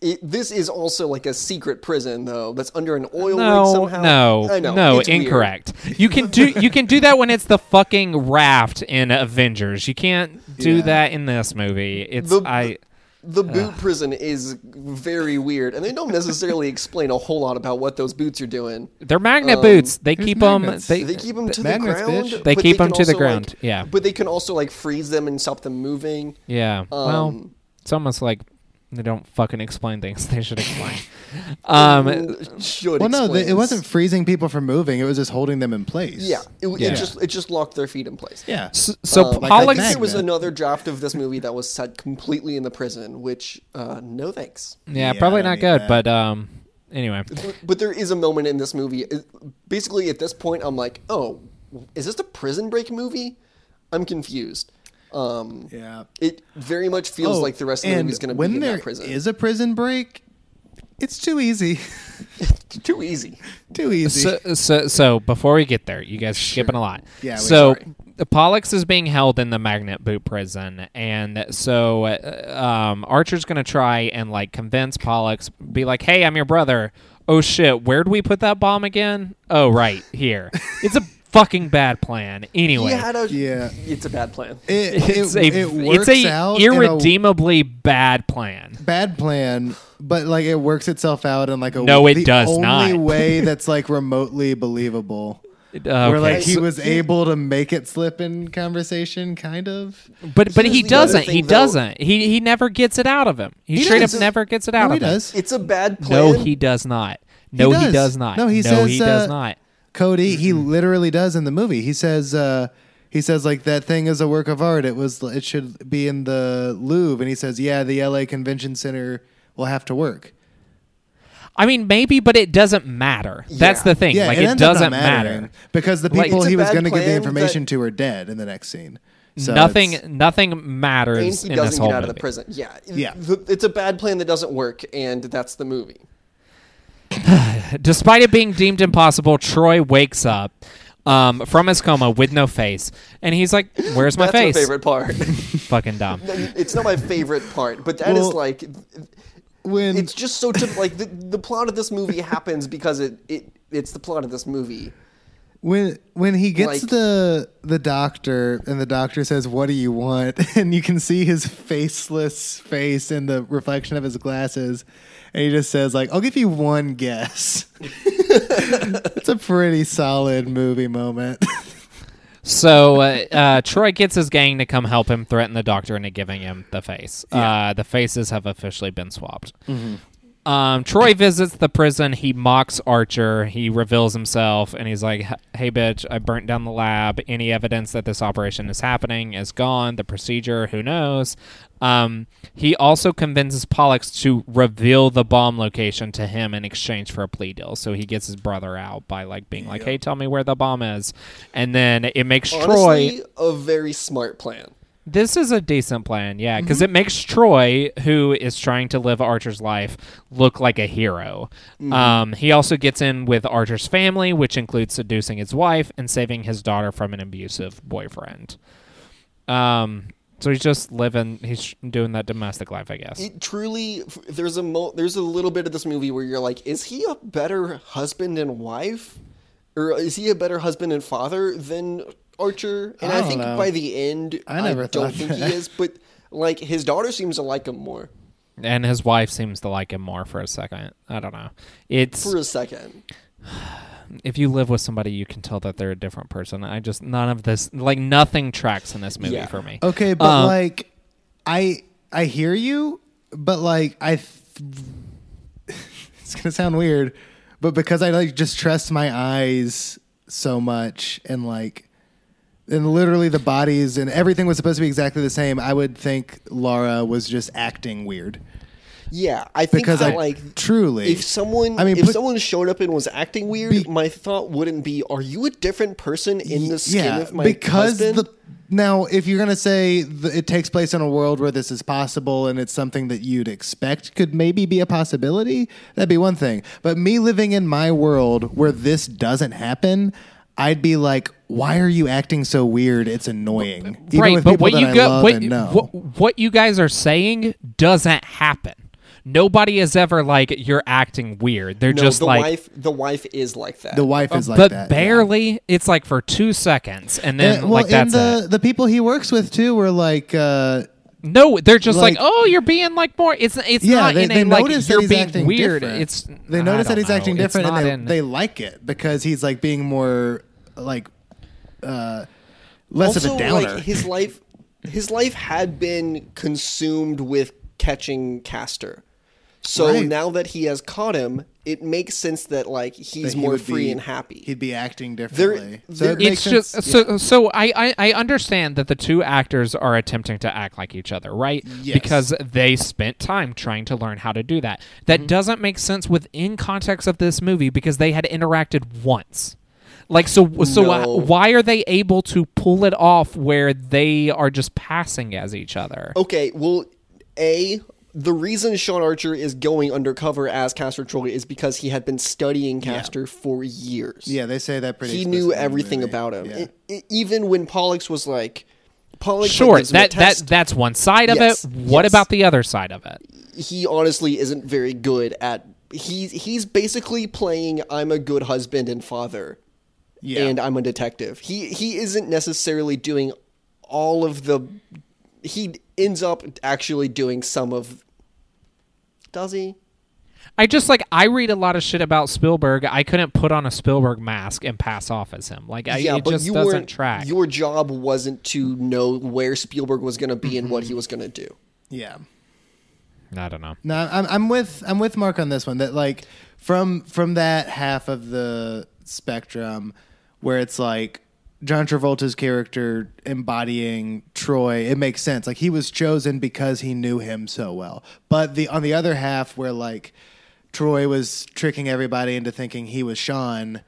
It, this is also like a secret prison, though. That's under an oil rig No, somehow. no, I know, no, it's weird. incorrect. You can do you can do that when it's the fucking raft in Avengers. You can't do Yeah. that in this movie. It's The- I The boot prison is very weird, and they don't necessarily explain a whole lot about what those boots are doing. they're magnet Um, boots. They there's keep them. They, They keep them to magnets, the ground. bitch. They but keep 'em can to the ground, like- yeah. But they can also like freeze them and stop them moving. yeah. well, Um, it's almost like they don't fucking explain things they should explain. um, should Well, no, explain it wasn't freezing people from moving. It was just holding them in place. Yeah, it, Yeah. it just it just locked their feet in place. Yeah. so, so Um, like I Pollux, think there was magnet. another draft of this movie that was set completely in the prison, which uh, no thanks. yeah, Yeah, probably I don't not good. that. But um, anyway, But there is a moment in this movie. it- Basically, at this point, I'm like, oh, is this a prison break movie? I'm confused. Um, Yeah. It very much feels Oh, like the rest of the and movie is going to be in that prison. is a prison break, it's too easy. too easy. too easy. so, so so before we get there, you guys are skipping a lot. Yeah, we- so sorry. Pollux is being held in the magnet boot prison, and so uh, um, Archer's gonna try and like convince Pollux, be like, "Hey, I'm your brother." Oh shit, where'd we put that bomb again? Oh right here. it's a fucking bad plan. Anyway, He had a. Yeah. It's a bad plan. it, it's it, a it works it's a out in a irredeemably bad plan. bad plan, but like it works itself out in like a No, it the does only not. way that's like remotely believable. Okay, Where like he was able to make it slip in conversation, kind of. but but he the other doesn't. thing, he though. doesn't. He he never gets it out of him. He, He straight does. up never gets it out No, of he him. does. It's a bad plan. No, he does not. No, he does, does. not. No, he no, says, he does uh, not. Cody, he literally does in the movie. He says, uh, he says like that thing is a work of art. It was, it should be in the Louvre, and he says, yeah, the L.A. Convention Center will have to work. I mean, maybe, but it doesn't matter. That's the thing. Yeah, like it, it, ends up not doesn't matter. because the people It's a he was going to give the information that- to are dead in the next scene. So nothing. it's- Nothing And matters he in doesn't whole get out of the prison. Yeah. Yeah. It's a bad plan that doesn't work, and that's the movie. Despite it being deemed impossible, Troy wakes up um, from his coma with no face, and he's like, "Where's my that's face?" my favorite part. Fucking dumb. it's not my favorite part, but that is Well, like when it's just so typical. Like the, the plot of this movie happens because it, it it's the plot of this movie. when when he gets Like- the the doctor and the doctor says what do you want and you can see his faceless face in the reflection of his glasses and he just says like i'll give you one guess it's a pretty solid movie moment So uh, uh, Troy gets his gang to come help him threaten the doctor into giving him the face. Uh, the faces have officially been swapped. Um, Troy visits the prison. He mocks Archer. He reveals himself, and he's like, "Hey, bitch! I burnt down the lab. Any evidence that this operation is happening is gone. The procedure, who knows?" Um, he also convinces Pollux to reveal the bomb location to him in exchange for a plea deal. So he gets his brother out by like being like, "Hey, tell me where the bomb is," and then it makes Troy. A very smart plan. This is a decent plan, yeah, because Mm-hmm. it makes Troy, who is trying to live Archer's life, look like a hero. Mm-hmm. Um, he also gets in with Archer's family, which includes seducing his wife and saving his daughter from an abusive boyfriend. Um, so he's just living, he's doing that domestic life, I guess. It truly there's a mo- there's a little bit of this movie where you're like, is he a better husband and wife, or is he a better husband and father than Archer? And I I, think know. by the end, I I, never don't thought think that. he is. But like his daughter seems to like him more and his wife seems to like him more for a second. I don't know. It's for a second. if you live with somebody, you can tell that they're a different person. I just none of this, like nothing tracks in this movie Yeah. for me. okay but Um, like i i hear you but like i th- it's gonna sound weird but because i like just trust my eyes so much and like and literally the bodies and everything was supposed to be exactly the same i would think laura was just acting weird Yeah, I think because that, i like truly if someone I mean, if put- someone showed up and was acting weird, Be- my thought wouldn't be, "Are you a different person in the skin yeah, of my because husband?" the now if you're gonna say th- it takes place in a world where this is possible and it's something that you'd expect could maybe be a possibility, that'd be one thing. But me living in my world where this doesn't happen, I'd be like, why are you acting so weird? It's annoying. Even right, with but what you I go, love what, what what you guys are saying doesn't happen. Nobody is ever like you're acting weird. They're no, just the like wife the wife is like that. the wife is like but that. yeah. barely. It's like for two seconds, and then And- well, like that's and the it. the people he works with too were like, uh, No, they're just like, like- oh, you're being like more. It's it's yeah, not they, in they a like notice you're being weird. different. It's they notice that he's know. acting different, and they, in- they like it because he's like being more like uh, less also, of a downer. like his life, his life had been consumed with catching Castor. So Right. now that he has caught him, it makes sense that like he's that he more free be- and happy. He'd be acting differently. so there- it it's just sense. so so I, I I understand that the two actors are attempting to act like each other right Yes. because they spent time trying to learn how to do that that Mm-hmm. doesn't make sense within context of this movie because they had interacted once like so so No. why are they able to pull it off where they are just passing as each other Okay, well, a the reason Sean Archer is going undercover as Castor Troy is because he had been studying Castor for years. yeah, they say that pretty. Much. He knew everything movie. about him. Yeah. E- e- even when Pollux was like, Pollux sure gives that that that's one side of Yes, it what yes. about the other side of it he honestly isn't very good at. He's he's basically playing I'm a good husband and father, yeah. and I'm a detective. He he isn't necessarily doing all of the. He ends up actually doing some of. Does he? I just like I read a lot of shit about Spielberg. I couldn't put on a Spielberg mask and pass off as him. Like I, yeah, it but just you doesn't weren't. track. Your job wasn't to know where Spielberg was going to be and Mm-hmm. what he was going to do. yeah. I don't know. No, I'm I'm with I'm with Mark on this one. That like from from that half of the spectrum where it's like John Travolta's character embodying Troy, it makes sense. Like he was chosen because he knew him so well. But the on the other half where like Troy was tricking everybody into thinking he was Sean,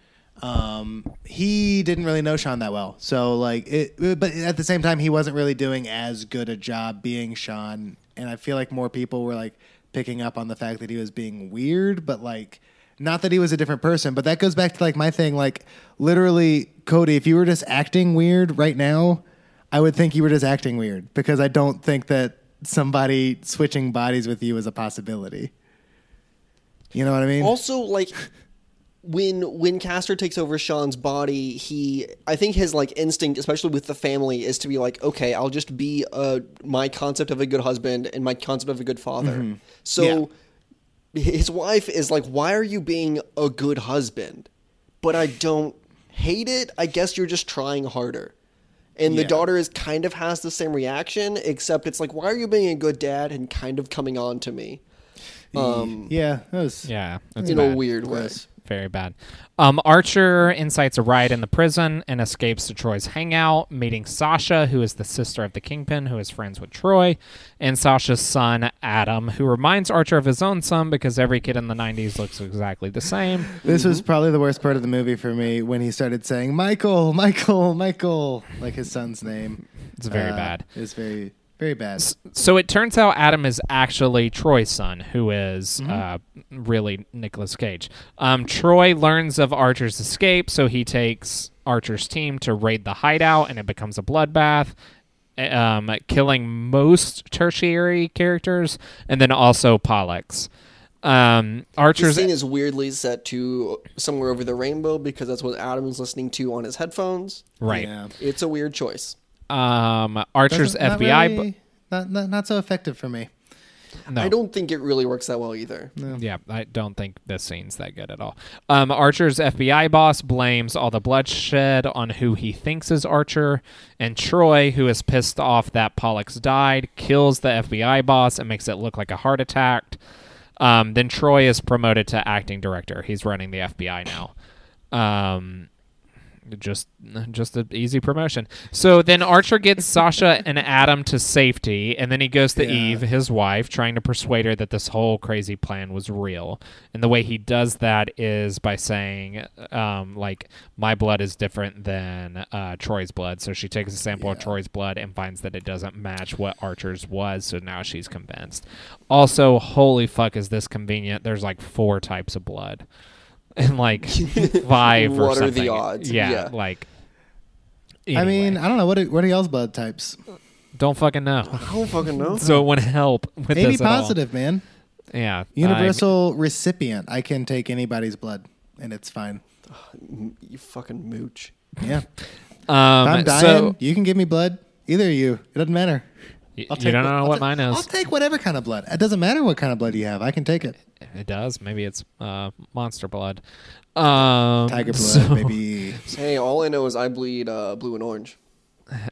um, he didn't really know Sean that well. So like it but at the same time he wasn't really doing as good a job being Sean and I feel like more people were like picking up on the fact that he was being weird, but like not that he was a different person, but that goes back to like my thing. Like literally, Cody, if you were just acting weird right now, I would think you were just acting weird because I don't think that somebody switching bodies with you is a possibility. You know what I mean? Also, like when when Castor takes over Sean's body, he I think his like instinct, especially with the family, is to be like, okay, I'll just be uh my concept of a good husband and my concept of a good father. So his wife is like, why are you being a good husband? But I don't hate it. I guess you're just trying harder. And the daughter is kind of has the same reaction, except it's like, why are you being a good dad and kind of coming on to me? Um, yeah, that was Yeah, that's in bad. a weird way. Gross. Very bad. Um, Archer incites a riot in the prison and escapes to Troy's hangout, meeting Sasha, who is the sister of the Kingpin, who is friends with Troy, and Sasha's son, Adam, who reminds Archer of his own son because every kid in the 90s looks exactly the same. This was probably the worst part of the movie for me when he started saying Michael, Michael, Michael, like his son's name. It's very Uh, bad. It's very, very bad. So it turns out Adam is actually Troy's son, who is, Mm-hmm. uh, really Nicolas Cage. Um, Troy learns of Archer's escape, so he takes Archer's team to raid the hideout, and it becomes a bloodbath, um, killing most tertiary characters, and then also Pollux. Um, The Archer's scene is weirdly set to somewhere over the rainbow because that's what Adam's listening to on his headphones. right. Yeah. It's a weird choice. Um, Archer's Doesn't- not FBI. bu- really- not, not not so effective for me. no. I don't think it really works that well either. Yeah, I don't think this scene's that good at all. Um, Archer's FBI boss blames all the bloodshed on who he thinks is Archer, and Troy, who is pissed off that Pollux died, kills the FBI boss and makes it look like a heart attack. Um, then Troy is promoted to acting director. He's running the FBI now. Um, just just an easy promotion. So then Archer gets Sasha and Adam to safety, and then he goes to Yeah. Eve, his wife, trying to persuade her that this whole crazy plan was real. And the way he does that is by saying, um, like, my blood is different than uh, Troy's blood. So she takes a sample of Troy's blood and finds that it doesn't match what Archer's was. So now she's convinced. Also, holy fuck, is this convenient? There's like four types of blood. And like five or something. What are the odds? Yeah, Yeah. like. I mean, I don't know what are, what are y'all's blood types? don't fucking know. I don't fucking know. So it wouldn't help with AB this at all. positive, man. Yeah, Universal recipient. I can take anybody's blood and it's fine. you fucking mooch. Yeah. I'm- Um, if I'm dying, so you can give me blood. Either of you. It doesn't matter. Y- I'll you don't know I'll what ta- mine I'll take whatever kind of blood. It doesn't matter what kind of blood you have. I can take it. It does. Maybe it's uh, monster blood. Um, Tiger blood, so- maybe. Hey, all I know is I bleed uh, blue and orange.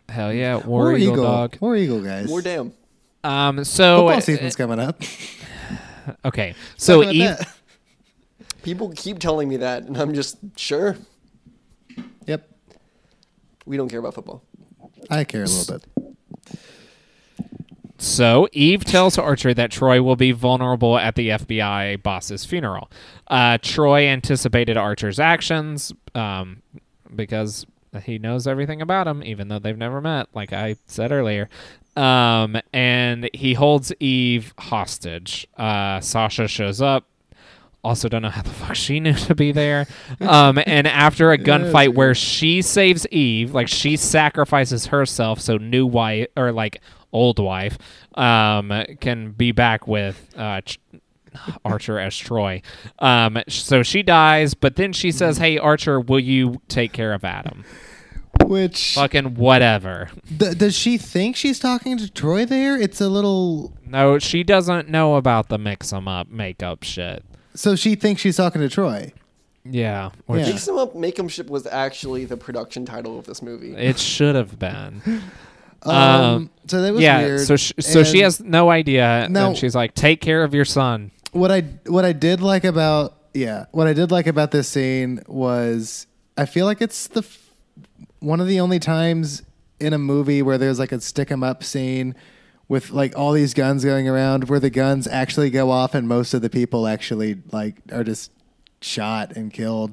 Hell yeah, War, Eagle, dog. War Eagle, guys. More damn. Um, so Football season's coming up. okay, so Talking Eve, that. People keep telling me that, and I'm just sure Yep. we don't care about football. I care a little bit. So Eve tells Archer that Troy will be vulnerable at the FBI boss's funeral. Uh, Troy anticipated Archer's actions um, because he knows everything about him, even though they've never met, like I said earlier. Um, and he holds Eve hostage. Uh, Sasha shows up. Also, don't know how the fuck she knew to be there. Um, and after a gunfight where she saves Eve, like she sacrifices herself so new wife or like old wife um, can be back with uh, Ch- Archer as Troy. Um, so she dies, but then she says, "Hey, Archer, will you take care of Adam?" Which Fucking whatever. Th- does she think she's talking to Troy there? It's a little. No, she doesn't know about the mix 'em up makeup shit. So she thinks she's talking to Troy. Yeah, which Yeah. Mix 'em up, make 'em ship was actually the production title of this movie. it should have been. Um, Um, so that was yeah, weird. so sh- so she has no idea, Now- and she's like, "Take care of your son." what I what I did like about Yeah, what I did like about this scene was I feel like it's the f- one of the only times in a movie where there's like a stick 'em up scene with like all these guns going around where the guns actually go off and most of the people actually like are just shot and killed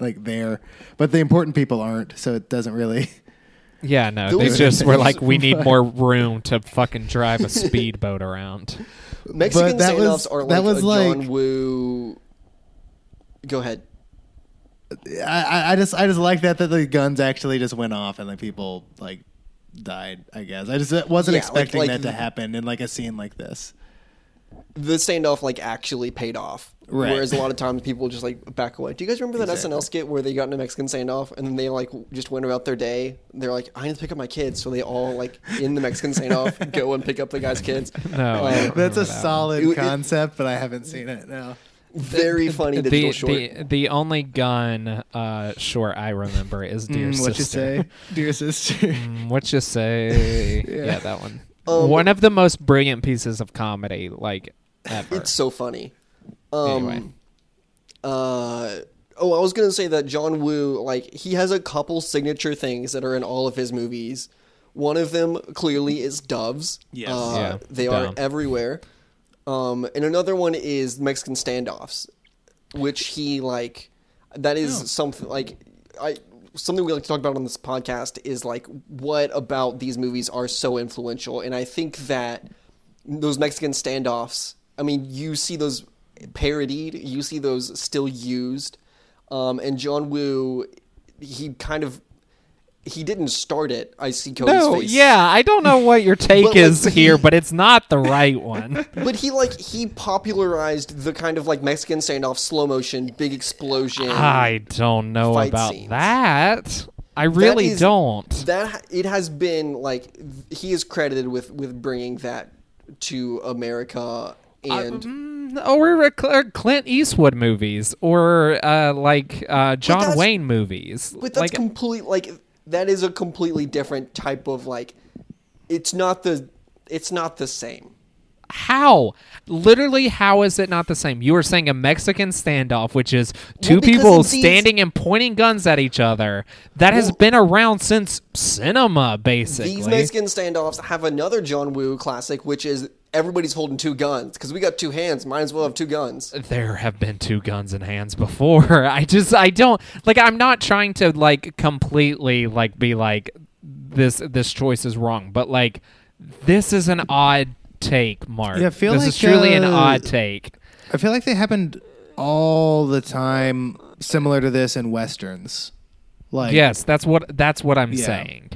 like there, but the important people aren't, so it doesn't really. Yeah, no, There they was- just were like, we need more room to fucking drive a speedboat around. Mexican that standoffs was- are like that was a John like- Woo. Go ahead. I, I- I just I just like that that the guns actually just went off and like people like died. I guess I just wasn't Yeah, like- expecting like that to happen in like a scene like this. The standoff like actually paid off. Right. Whereas a lot of times people just like back away. Do you guys remember that Exactly. SNL skit where they got in a Mexican standoff and then they like just went about their day? They're like, I need to pick up my kids, so they all like in the Mexican standoff go and pick up the guy's kids. No, I don't That's a that. solid It- it- concept, but I haven't seen it. No. Very funny digital the, short. the the only gun uh, short I remember is Dear Mm, Sister. what you say, dear sister? Mm, what you say? yeah. Yeah. that one. Um, one of the most brilliant pieces of comedy like ever. It's so funny. Um, Anyway. uh, oh, I was gonna say that John Woo, like, he has a couple signature things that are in all of his movies. One of them clearly is doves. Yes. Uh, Yeah, they are everywhere. Um, and another one is Mexican standoffs, which he like. That is Oh. something like I something we like to talk about on this podcast is like what about these movies are so influential, and I think that those Mexican standoffs. I mean, you see those parodied, you see those still used, um, and John Woo, he kind of he didn't start it. I see Cody's no, face. yeah, I don't know what your take But, like, is he- here, but it's not the right one. But he like he popularized the kind of like Mexican standoff, slow motion, big explosion. I don't know about scenes. that. I really is- don't. That it has been like he is credited with with bringing that to America and or uh, Cl- or Clint Eastwood movies, or uh, like uh, John Wayne movies. but that's like, complete like that is a completely different type of like it's not the it's not the same. how? Literally, how is it not the same? You were saying a Mexican standoff, which is two Well, people these- standing and pointing guns at each other. That has been around since cinema, basically. These Mexican standoffs have another John Woo classic, which is everybody's holding two guns because we got two hands. Might as well have two guns. there have been two guns in hands before. I just I don't like I'm not trying to like completely like be like this this choice is wrong, but like this is an odd take, Mark. Yeah, I feel this like, is truly an uh, odd take. I feel like they happened all the time, similar to this in westerns. Like yes, that's what that's what I'm Yeah. saying.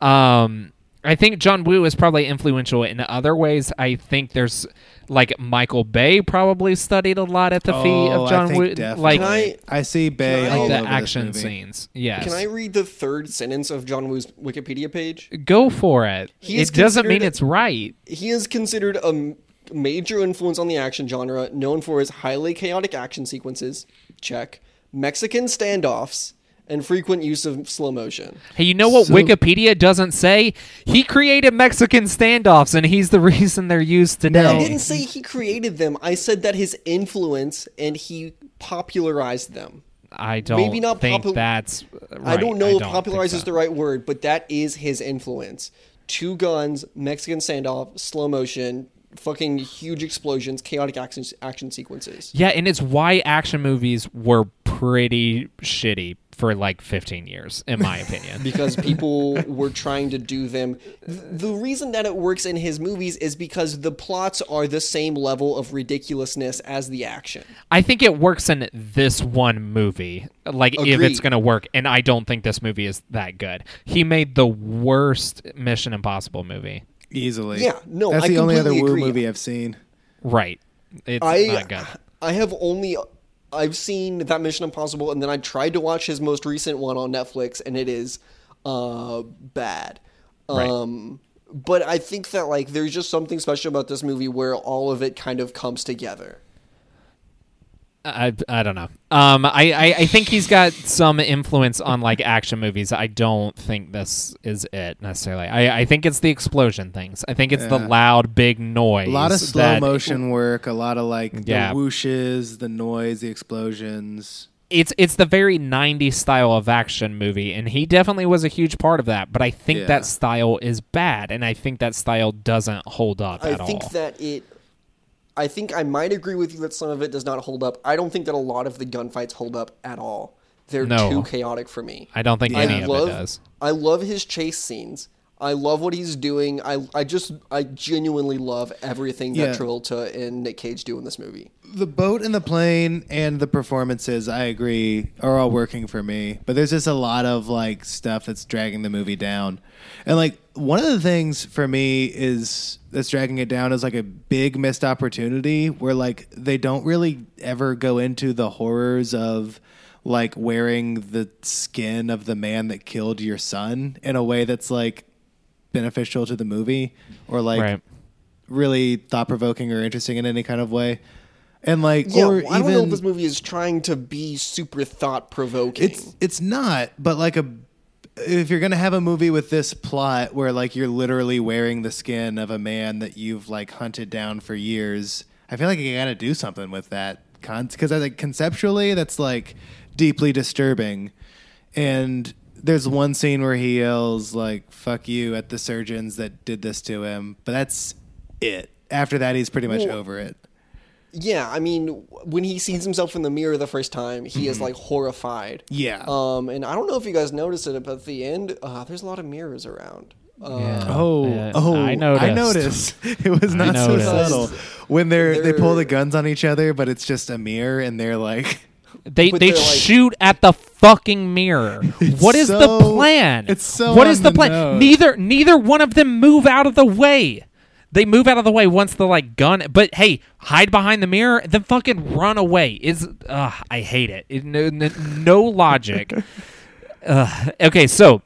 Um I think John Woo is probably influential in other ways. I think there's like Michael Bay probably studied a lot at the feet Oh, of I John think Woo. definitely. Like Can I- I see Bay Can I- all the over this action movie. scenes. Yes. Can I read the third sentence of John Woo's Wikipedia page? Go for it. He it doesn't mean it's right. He is considered a major influence on the action genre, known for his highly chaotic action sequences, check, Mexican standoffs, and frequent use of slow motion. Hey, you know what So- Wikipedia doesn't say? He created Mexican standoffs, and he's the reason they're used today. I didn't say he created them. I said that his influence and he popularized them. I don't Maybe not think popul- that's. I don't know I don't popularize is the right word, but that is his influence. Two guns, Mexican standoff, slow motion, fucking huge explosions, chaotic action action sequences. Yeah, and it's why action movies were pretty shitty for like 15 years, in my opinion. because people were trying to do them. The reason that it works in his movies is because the plots are the same level of ridiculousness as the action. I think it works in this one movie, like if it's going to work, and I don't think this movie is that good. He made the worst Mission Impossible movie. Easily. Yeah, no, that's I the only other completely Woo movie I've seen. Right. It's I not good. I have only I've seen that Mission Impossible, and then I tried to watch his most recent one on Netflix, and it is uh, bad. Right. Um, but I think that like there's just something special about this movie where all of it kind of comes together. I, I don't know. Um, I, I, I think he's got some influence on like action movies. I don't think this is it necessarily. I, I think it's the explosion things. I think it's the loud big noise. A lot of slow that- motion work, a lot of like Yeah. the whooshes, the noise, the explosions. It's it's the very 90s style of action movie, and he definitely was a huge part of that. But I think Yeah. that style is bad, and I think that style doesn't hold up I at think all. that it. I think I might agree with you that some of it does not hold up. I don't think that a lot of the gunfights hold up at all. They're No. too chaotic for me. I don't think any I of love, it does. I love his chase scenes. I love what he's doing. I, I just I genuinely love everything that Yeah. Travolta and Nick Cage do in this movie. The boat and the plane and the performances, I agree, are all working for me. But there's just a lot of like stuff that's dragging the movie down. And like one of the things for me is that's dragging it down is like a big missed opportunity where like they don't really ever go into the horrors of like wearing the skin of the man that killed your son in a way that's like beneficial to the movie or like right. really thought provoking or interesting in any kind of way. And like, Yeah, or I don't know if this movie is trying to be super thought provoking. it's it's not, but like a if you're gonna have a movie with this plot where like you're literally wearing the skin of a man that you've like hunted down for years, I feel like you gotta do something with that because I think conceptually that's like deeply disturbing. And there's one scene where he yells like "fuck you" at the surgeons that did this to him, but that's it. After that, he's pretty much Well, over it. Yeah, I mean, when he sees himself in the mirror the first time, he Mm-hmm. is like horrified. Yeah. Um, and I don't know if you guys noticed it, but at the end, uh, there's a lot of mirrors around. Uh, Yeah. Oh, Yeah, oh! I noticed. I noticed. It was not so subtle when they're, they pull They're- the guns on each other, but it's just a mirror, and they're like, They they like- shoot at the fucking mirror. what is the plan? it's so What is the the plan? nose. Neither neither one of them move out of the way. They move out of the way once the like gun. But hey, hide behind the mirror, then fucking run away. Is uh, I hate it. it no, no, no logic. uh, okay, so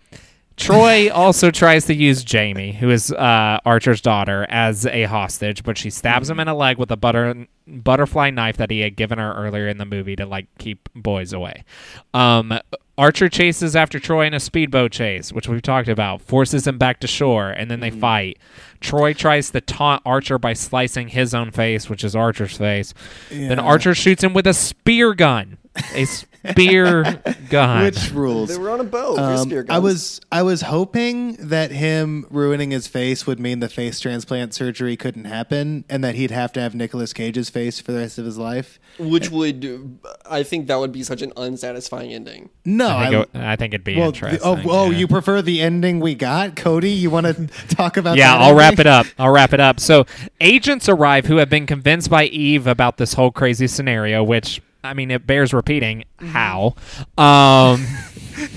Troy also tries to use Jamie, who is uh, Archer's daughter, as a hostage, but she stabs him in a leg with a butter butterfly knife that he had given her earlier in the movie to like keep boys away. Um, Archer chases after Troy in a speedboat chase, which we've talked about, forces him back to shore, and then they fight. Troy tries to taunt Archer by slicing his own face, which is Archer's face. Then Archer shoots him with a spear gun. A spear gun. which rules. They were on a boat. Um, I was I was hoping that him ruining his face would mean the face transplant surgery couldn't happen, and that he'd have to have Nicolas Cage's face for the rest of his life. which would, I think that would be such an unsatisfying ending. No, I think, I- it, I think it'd be well, interesting. the- oh, oh, you prefer the ending we got, Cody? You want to talk about? Yeah, that I'll wrap it up. I'll wrap it up. So, agents arrive who have been convinced by Eve about this whole crazy scenario, which I mean, it bears repeating. Mm-hmm. How? Um,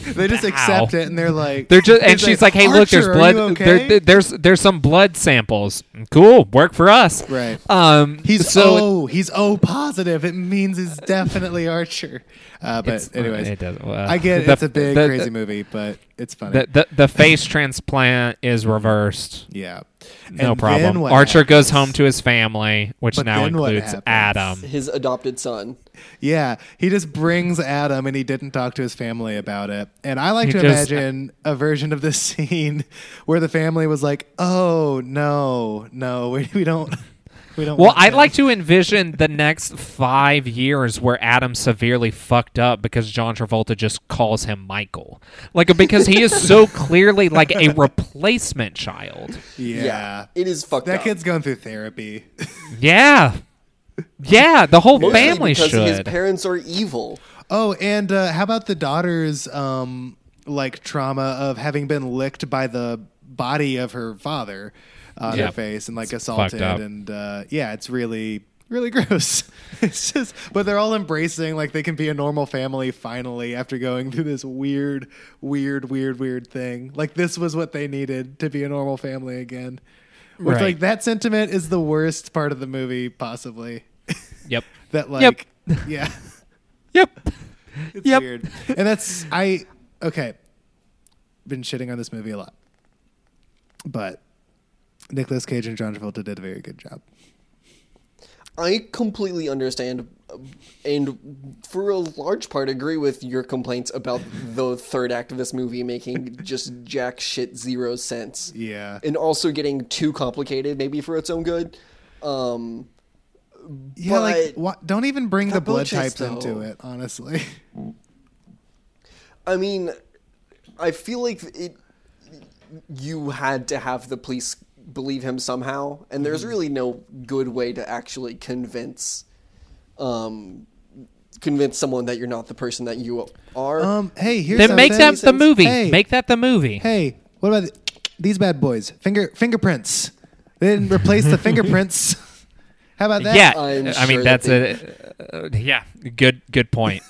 They just accept it, and they're like, they're just, and she's like, "Hey, look, there's blood. okay?" there- there- there's there's some blood samples. Cool, work for us. Right. Um, He's so O. He's oh positive. It means he's definitely Archer. Uh, but It's- anyways, it does- well, I get the- it's a big the- crazy movie, but it's funny. the, the the face transplant is reversed. yeah, No And problem. then what Archer goes home to his family, which But now includes? Adam. His adopted son. Yeah, he just brings Adam, and he didn't talk to his family about it. And I like He to just- imagine a version of this scene where the family was like, "Oh no, no, we, we don't." We don't Well, I'd this." like to envision the next five years where Adam severely fucked up because John Travolta just calls him Michael, like because he is so clearly like a replacement child. Yeah, it is fucked up. that up. kid's going through therapy. Yeah, yeah, the whole Mostly family because his parents are evil. Oh, and uh, how about the daughter's um, like trauma of having been licked by the body of her father on Yeah. her face and like fucked assaulted, and uh, yeah, it's really really gross. it's just, but they're all embracing like they can be a normal family finally after going through this weird, weird, weird, weird thing. Like this was what they needed to be a normal family again. Which Right. like that sentiment is the worst part of the movie, possibly. Yep. that like Yep. like, yeah. Yep. It's Yep. weird. And that's I okay. Been shitting on this movie a lot. But Nicolas Cage and John Travolta did a very good job. I completely understand and for a large part, agree with your complaints about the third act of this movie making just jack shit zero sense. Yeah. and also getting too complicated, maybe for its own good. Um, Yeah, like But- don't even bring the blood types into it. Honestly, I mean, I feel like it. You had to have the police believe him somehow, and there's Mm-hmm. really no good way to actually convince, um, convince someone that you're not the person that you are. um, hey, here's Then make that the movie. Hey. Make that the movie. Hey, what about th- these bad boys? Finger fingerprints. They didn't replace the fingerprints. How about that? Yeah, I'm I mean sure that's a uh, yeah, good good point.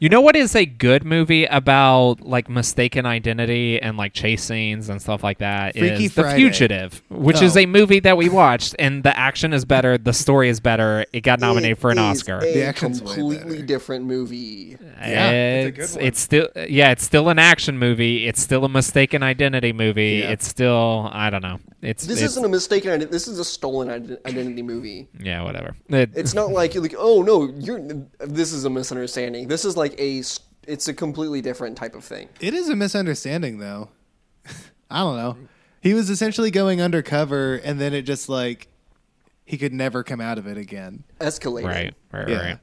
You know what is a good movie about like mistaken identity and like chase scenes and stuff like that? Freaky Is The Fugitive, which is Oh. a movie that we watched and the action is better, the story is better. It got nominated It for an is Oscar. A The action's completely better. different movie. Yeah, it's a good it's, one. it's still yeah, it's still an action movie. It's still a mistaken identity movie. Yeah. It's still I don't know. It's This it's, isn't a mistaken identity. This is a stolen identity movie. yeah, whatever. It- It's not like you're like, oh no, you're. This is a misunderstanding. This is like a It's a completely different type of thing. It is a misunderstanding, though. I don't know. He was essentially going undercover, and then it just like he could never come out of it again. Escalating. Right, right, Yeah.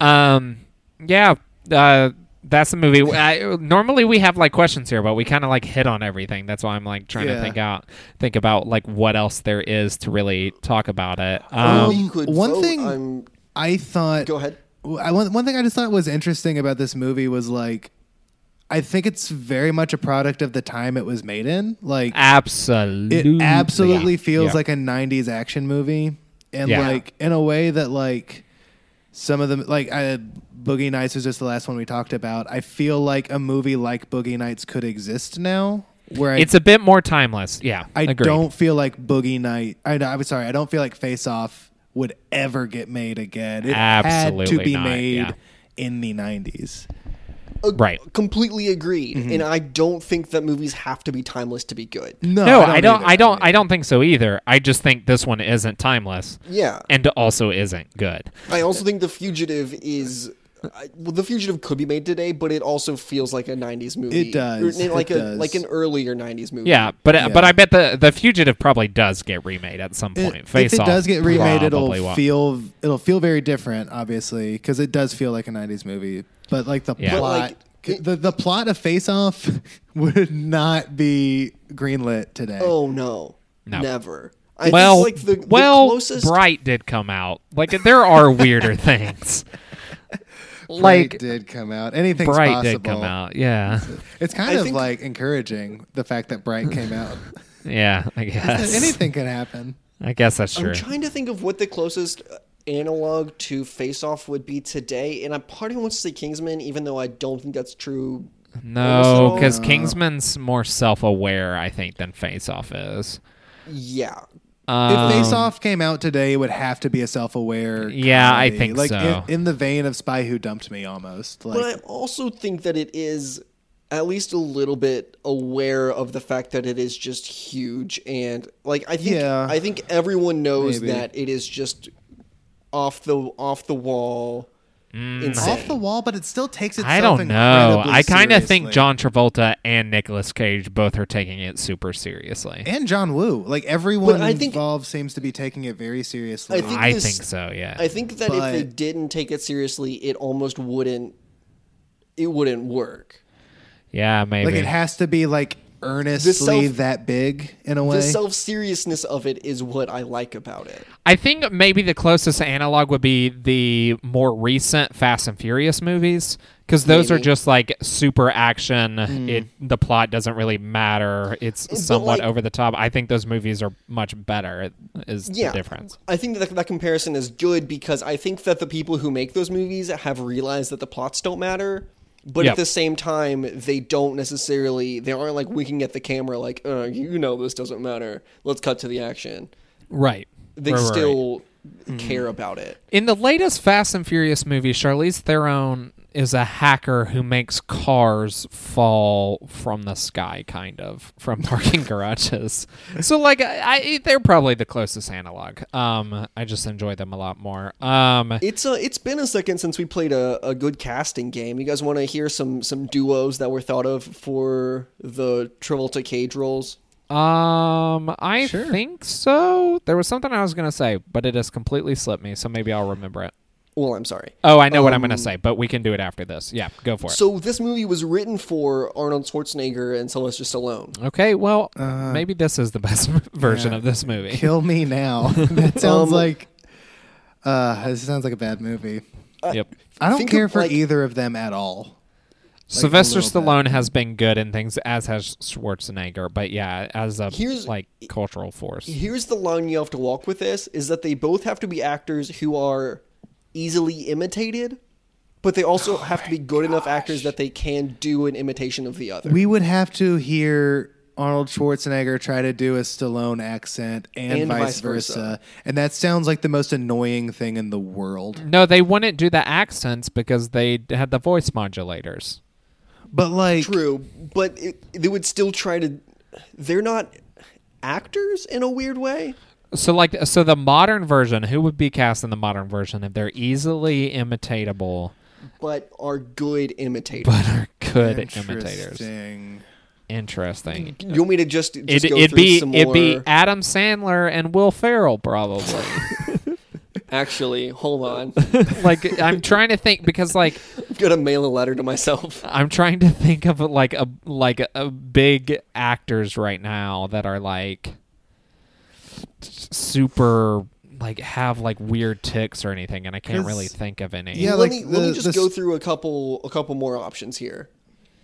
right. Um, yeah, uh, that's the movie. I, normally we have like questions here, but we kind of like hit on everything. That's why I'm like trying to think out, think about like what else there is to really talk about it. Well, Um, you could one vote. thing- I'm. I thought. Go ahead. I, one, one thing I just thought was interesting about this movie was like, I think it's very much a product of the time it was made in. Like, absolutely, it absolutely Yeah. feels Yeah. like a 90s action movie and Yeah. like in a way that like some of them like I, boogie nights was just the last one we talked about i feel like a movie like boogie nights could exist now where i, it's a bit more timeless. Yeah, I agreed. don't feel like boogie night I, i'm sorry i don't feel like face off would ever get made again it had to be not, made yeah. in the 90s Ag- Right. Completely agreed. Mm-hmm. And I don't think that movies have to be timeless to be good. no No, I don't. either. I don't. I don't think so either. I just think this one isn't timeless, Yeah. and also isn't good. I also think The Fugitive is. I, well, The Fugitive could be made today, but it also feels like a '90s movie. It does, Or, like it a does. like an earlier '90s movie. Yeah, but uh, Yeah. but I bet the the fugitive probably does get remade at some point. It- Face if it Off does get remade, it'll won't. feel it'll feel very different, obviously, because it does feel like a '90s movie. But like the Yeah. Plot, like, it- the the plot of Face Off would not be greenlit today. Oh no. No. Never. I well, like the, well, the closest. Bright did come out. Like there are weirder things. Bright like did come out. Anything's Bright possible. did come out. Yeah, It's kind I of think- like encouraging the fact that Bright came out. yeah. I guess. Anything can happen. I guess that's true. I'm trying to think of what the closest uh, analog to Face Off would be today, and I part of me wants to say Kingsman, even though I don't think that's true. no, because No. Kingsman's more self-aware, I think, than Face Off is. Yeah. Um, If Face Off came out today, it would have to be a self-aware. Yeah, I think like so. in, in the vein of Spy Who Dumped Me, almost. Like But I also think that it is at least a little bit aware of the fact that it is just huge and like I think Yeah. I think everyone knows Maybe. that it is just off the off the wall insane. off the wall, but it still takes itself. I don't know. I kind of think. John Travolta and Nicolas Cage both are taking it super seriously. and John Woo, like everyone But I think- involved, seems to be taking it very seriously. I think I this- think so. Yeah. I think that if they didn't take it seriously, it almost wouldn't it wouldn't work. yeah, maybe. like it has to be like earnestly self- that big in a way. The self seriousness of it is what I like about it. I think maybe the closest analog would be the more recent Fast and Furious movies because those are just like super action. Hmm. It the plot doesn't really matter. It's somewhat like- over the top. I think those movies are much better. Is Yeah, the difference? I think that that comparison is good because I think that the people who make those movies have realized that the plots don't matter, but Yep. at the same time they don't necessarily. They aren't like winking at the camera like, uh, "You know this doesn't matter. Let's cut to the action." Right. They Right, right, right. still care about it. In the latest Fast and Furious movie, Charlize Theron is a hacker who makes cars fall from the sky, kind of from parking garages. So like, I, I they're probably the closest analog. Um, I just enjoy them a lot more. Um, It's uh, it's been a second since we played a, a good casting game. You guys want to hear some some duos that were thought of for the Travolta Cage roles? um, I Sure. think so. There was something I was gonna say, but it has completely slipped me. So maybe I'll remember it. Well, I'm sorry. Oh, I know what I'm gonna Um, say, but we can do it after this. Yeah, go for it. So this movie was written for Arnold Schwarzenegger and Sylvester Stallone. Okay, well, Uh, maybe this is the best version yeah. of this movie. Kill me now. that sounds Um, like. Uh, this sounds like a bad movie. yep. I don't care of, for like- either of them at all. Sylvester a little bit. Stallone has been good in things, as has Schwarzenegger. But yeah, as a Here's- like cultural force. Here's the line you have to walk with this: is that they both have to be actors who are easily imitated, but they also oh have to be good enough actors that they can do an imitation of the other. We would have to hear Arnold Schwarzenegger try to do a Stallone accent and, And vice, vice versa. versa. And that sounds like the most annoying thing in the world. No, they wouldn't do the accents because they had the voice modulators. But like True, but it, they would still try to. They're not actors in a weird way. So like, so the modern version, who would be cast in the modern version if they're easily imitatable but are good imitators. but are good imitators? Interesting. Interesting. you want me to just, just It, go it'd through be some it'd more? be Adam Sandler and Will Ferrell probably. Actually, hold on. like I'm trying to think because like I'm gonna mail a letter to myself. I'm trying to think of like a like a, a big actors right now that are like super like have like weird ticks or anything, and I can't really think of any. Yeah, let like me let me just the go through a couple a couple more options here.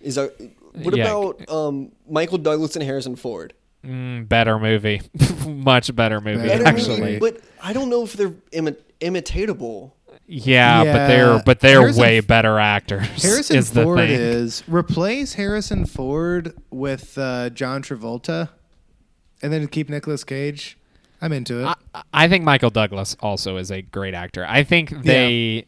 Is that what Yeah. about um, Michael Douglas and Harrison Ford? Mm, better movie, much better movie Better actually. movie. but I don't know if they're imi- imitatable. Yeah, but they're but they're Harrison way better actors. Harrison is the Ford thing. is replace Harrison Ford with uh, John Travolta, and then keep Nicolas Cage. I'm into it. I, I think Michael Douglas also is a great actor. I think they.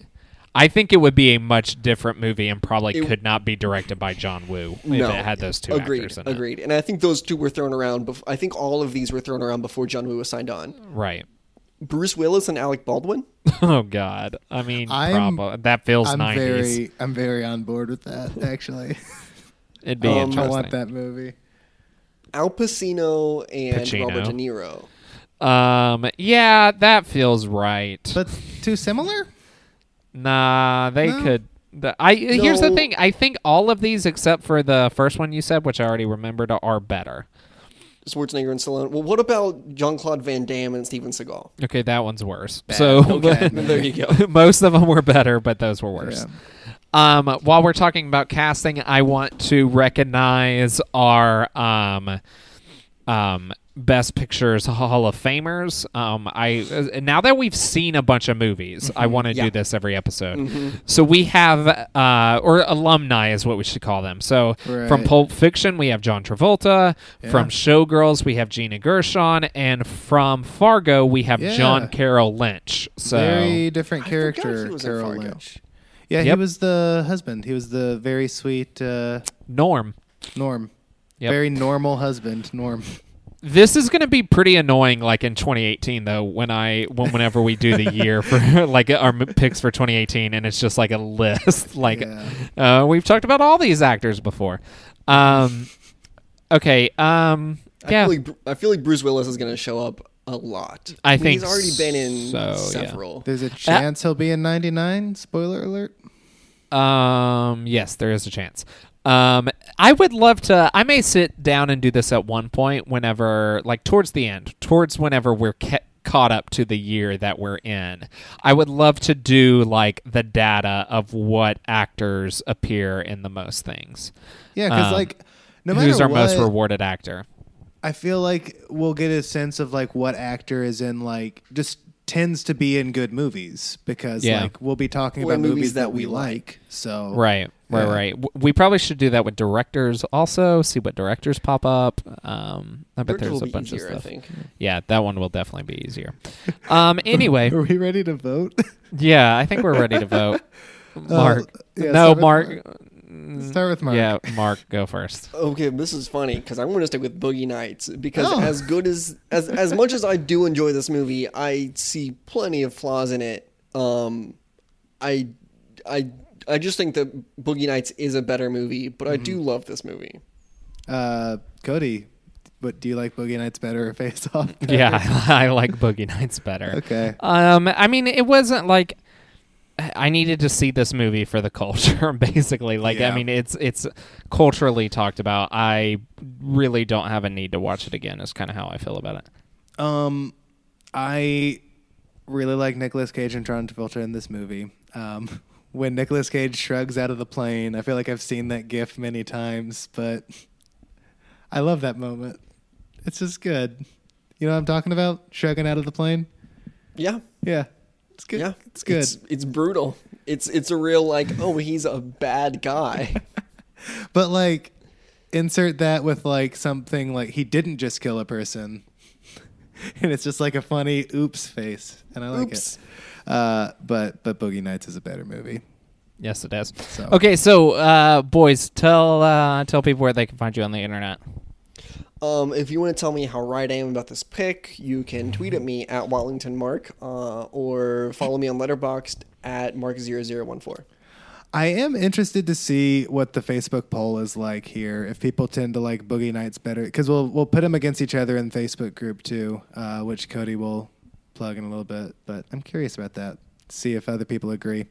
I think it would be a much different movie and probably It- could not be directed by John Woo if no, it had those two agreed, actors in it. agreed. And I think those two were thrown around. Bef- I think all of these were thrown around before John Woo was signed on. Right. Bruce Willis and Alec Baldwin. Oh God. I mean, I'm- probably that feels I'm 90s. very, I'm very on board with that. Actually, It'd be Um, I I want that movie. Al Pacino and Pacino. Robert De Niro. Um. Yeah, that feels right. But too similar. nah, they No. could. The, I here's the thing. I think all of these except for the first one you said, which I already remembered, are better. Schwarzenegger and Stallone. Well, what about Jean Claude Van Damme and Steven Seagal? Okay, that one's worse. So Okay. there you go. most of them were better, but those were worse. Um, while we're talking about casting, I want to recognize our um, um, Best Pictures Hall of Famers. Um, I uh, now that we've seen a bunch of movies, I want to Yeah. do this every episode. So we have, uh, or alumni is what we should call them. So from Pulp Fiction, we have John Travolta. Yeah. From Showgirls, we have Gina Gershon, and from Fargo, we have Yeah. John Carroll Lynch. So very different character. he was in Carroll Lynch. Yeah, Yep. he was the husband. He was the very sweet uh, Norm. Norm. Yep. Very normal husband, Norm. This is going to be pretty annoying, like in 2018, though. When I, when whenever we do the year for like our picks for 2018, and it's just like a list. like, Yeah. uh, we've talked about all these actors before. Um, okay. Um, I yeah. feel like I feel like Bruce Willis is going to show up a lot. I mean, think he's already been in so, yeah. several. There's a chance he'll be in '99. Spoiler alert. Um, yes, there is a chance. Um, I would love to. I may sit down and do this at one point, whenever, like towards the end, towards whenever we're ca- caught up to the year that we're in. I would love to do like the data of what actors appear in the most things. Yeah, because Um, like no matter Who's our what, most rewarded actor? I feel like we'll get a sense of like what actor is in like just tends to be in good movies because Yeah. like we'll be talking Or about movies movies, that that we we like. like. So Right, right, Yeah. right. We probably should do that with directors also. See what directors pop up. Um, I bet Director there's a bunch easier, of I stuff. think. Yeah, that one will definitely be easier. Um, anyway, Are we ready to vote? yeah, I think we're ready to vote. Mark. yeah, no, start with Mark. Start with Mark. Yeah, Mark, go first. Okay, this is funny because I'm going to stick with Boogie Nights because Oh. as good as as as much as I do enjoy this movie, I see plenty of flaws in it. Um, I I I just think that Boogie Nights is a better movie, but I Mm-hmm. do love this movie. Uh, Cody, but do you like Boogie Nights better or Face Off? better? Yeah, I like Boogie Nights better. Okay. Um, I mean, it wasn't like I needed to see this movie for the culture, basically. Like, Yeah. I mean, it's it's culturally talked about. I really don't have a need to watch it again. Is kind of how I feel about it. Um, I really like Nicolas Cage and John Travolta in this movie. Um, when Nicolas Cage shrugs out of the plane, I feel like I've seen that gif many times, but I love that moment. It's just good. You know what I'm talking about? Shrugging out of the plane. Yeah, Yeah, it's good. yeah, it's good. It's, it's brutal. It's it's a real like oh he's a bad guy. But like, insert that with like something like he didn't just kill a person, and it's just like a funny oops face, and I like Oops. it. Uh, but but Boogie Nights is a better movie. Yes, it is. So Okay, so uh, boys, tell uh, tell people where they can find you on the internet. Um, if you want to tell me how right I am about this pick, you can tweet at me at Wallington Mark, uh, or follow me on Letterboxd at Mark0014. I am interested to see what the Facebook poll is like here. If people tend to like Boogie Nights better, because we'll we'll put them against each other in the Facebook group too, uh, which Cody will plug in a little bit. But I'm curious about that. See if other people agree,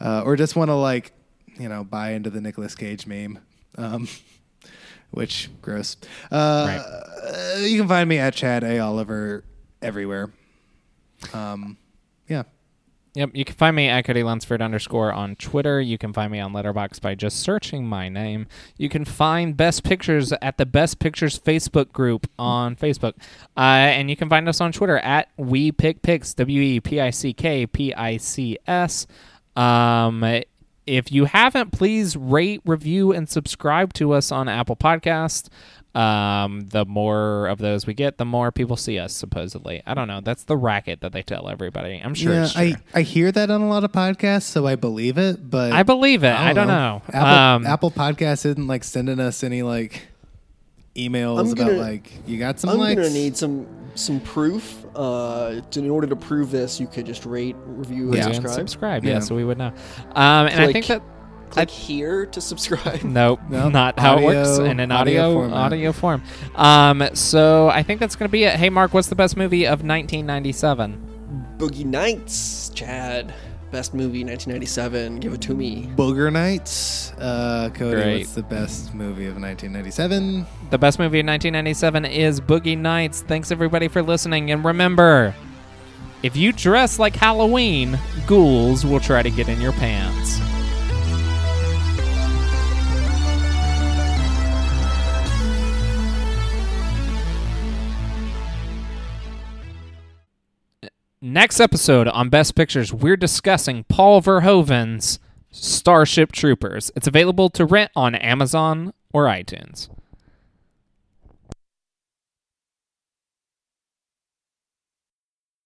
uh, or just want to like you know buy into the Nicolas Cage meme. Um, which gross. Uh, uh, you can find me at Chad A Oliver everywhere. Um, yeah. Yep, you can find me at Cody Lunsford underscore on Twitter. You can find me on Letterboxd by just searching my name. You can find Best Pictures at the Best Pictures Facebook group on Facebook, uh, and you can find us on Twitter at We Pick Pics W E P I C K P I C S. Um, if you haven't, please rate, review, and subscribe to us on Apple Podcast. Um, the more of those we get, the more people see us. Supposedly, I don't know. That's the racket that they tell everybody. I'm sure. yeah, it's true. I, I hear that on a lot of podcasts, so I believe it. But I believe it. I don't know. Apple, um, Apple Podcasts isn't like sending us any like emails I'm about gonna- like you got some I'm likes. gonna need some some proof. Uh, to, in order to prove this, you could just rate, review, yeah, and and subscribe. subscribe. Yeah. Yeah, so we would know. Um, and I think that Click here to subscribe. nope, Nope. not how it works in an audio audio format. audio form. Um, so I think that's gonna be it. Hey, Mark, what's the best movie of 1997? Boogie Nights, Chad. Best movie 1997. Give it to me. Booger Nights. Uh, Cody, Great. what's the best movie of 1997? The best movie of 1997 is Boogie Nights. Thanks everybody for listening, and remember, if you dress like Halloween, ghouls will try to get in your pants. Next episode on Best Pictures, we're discussing Paul Verhoeven's Starship Troopers. It's available to rent on Amazon or iTunes.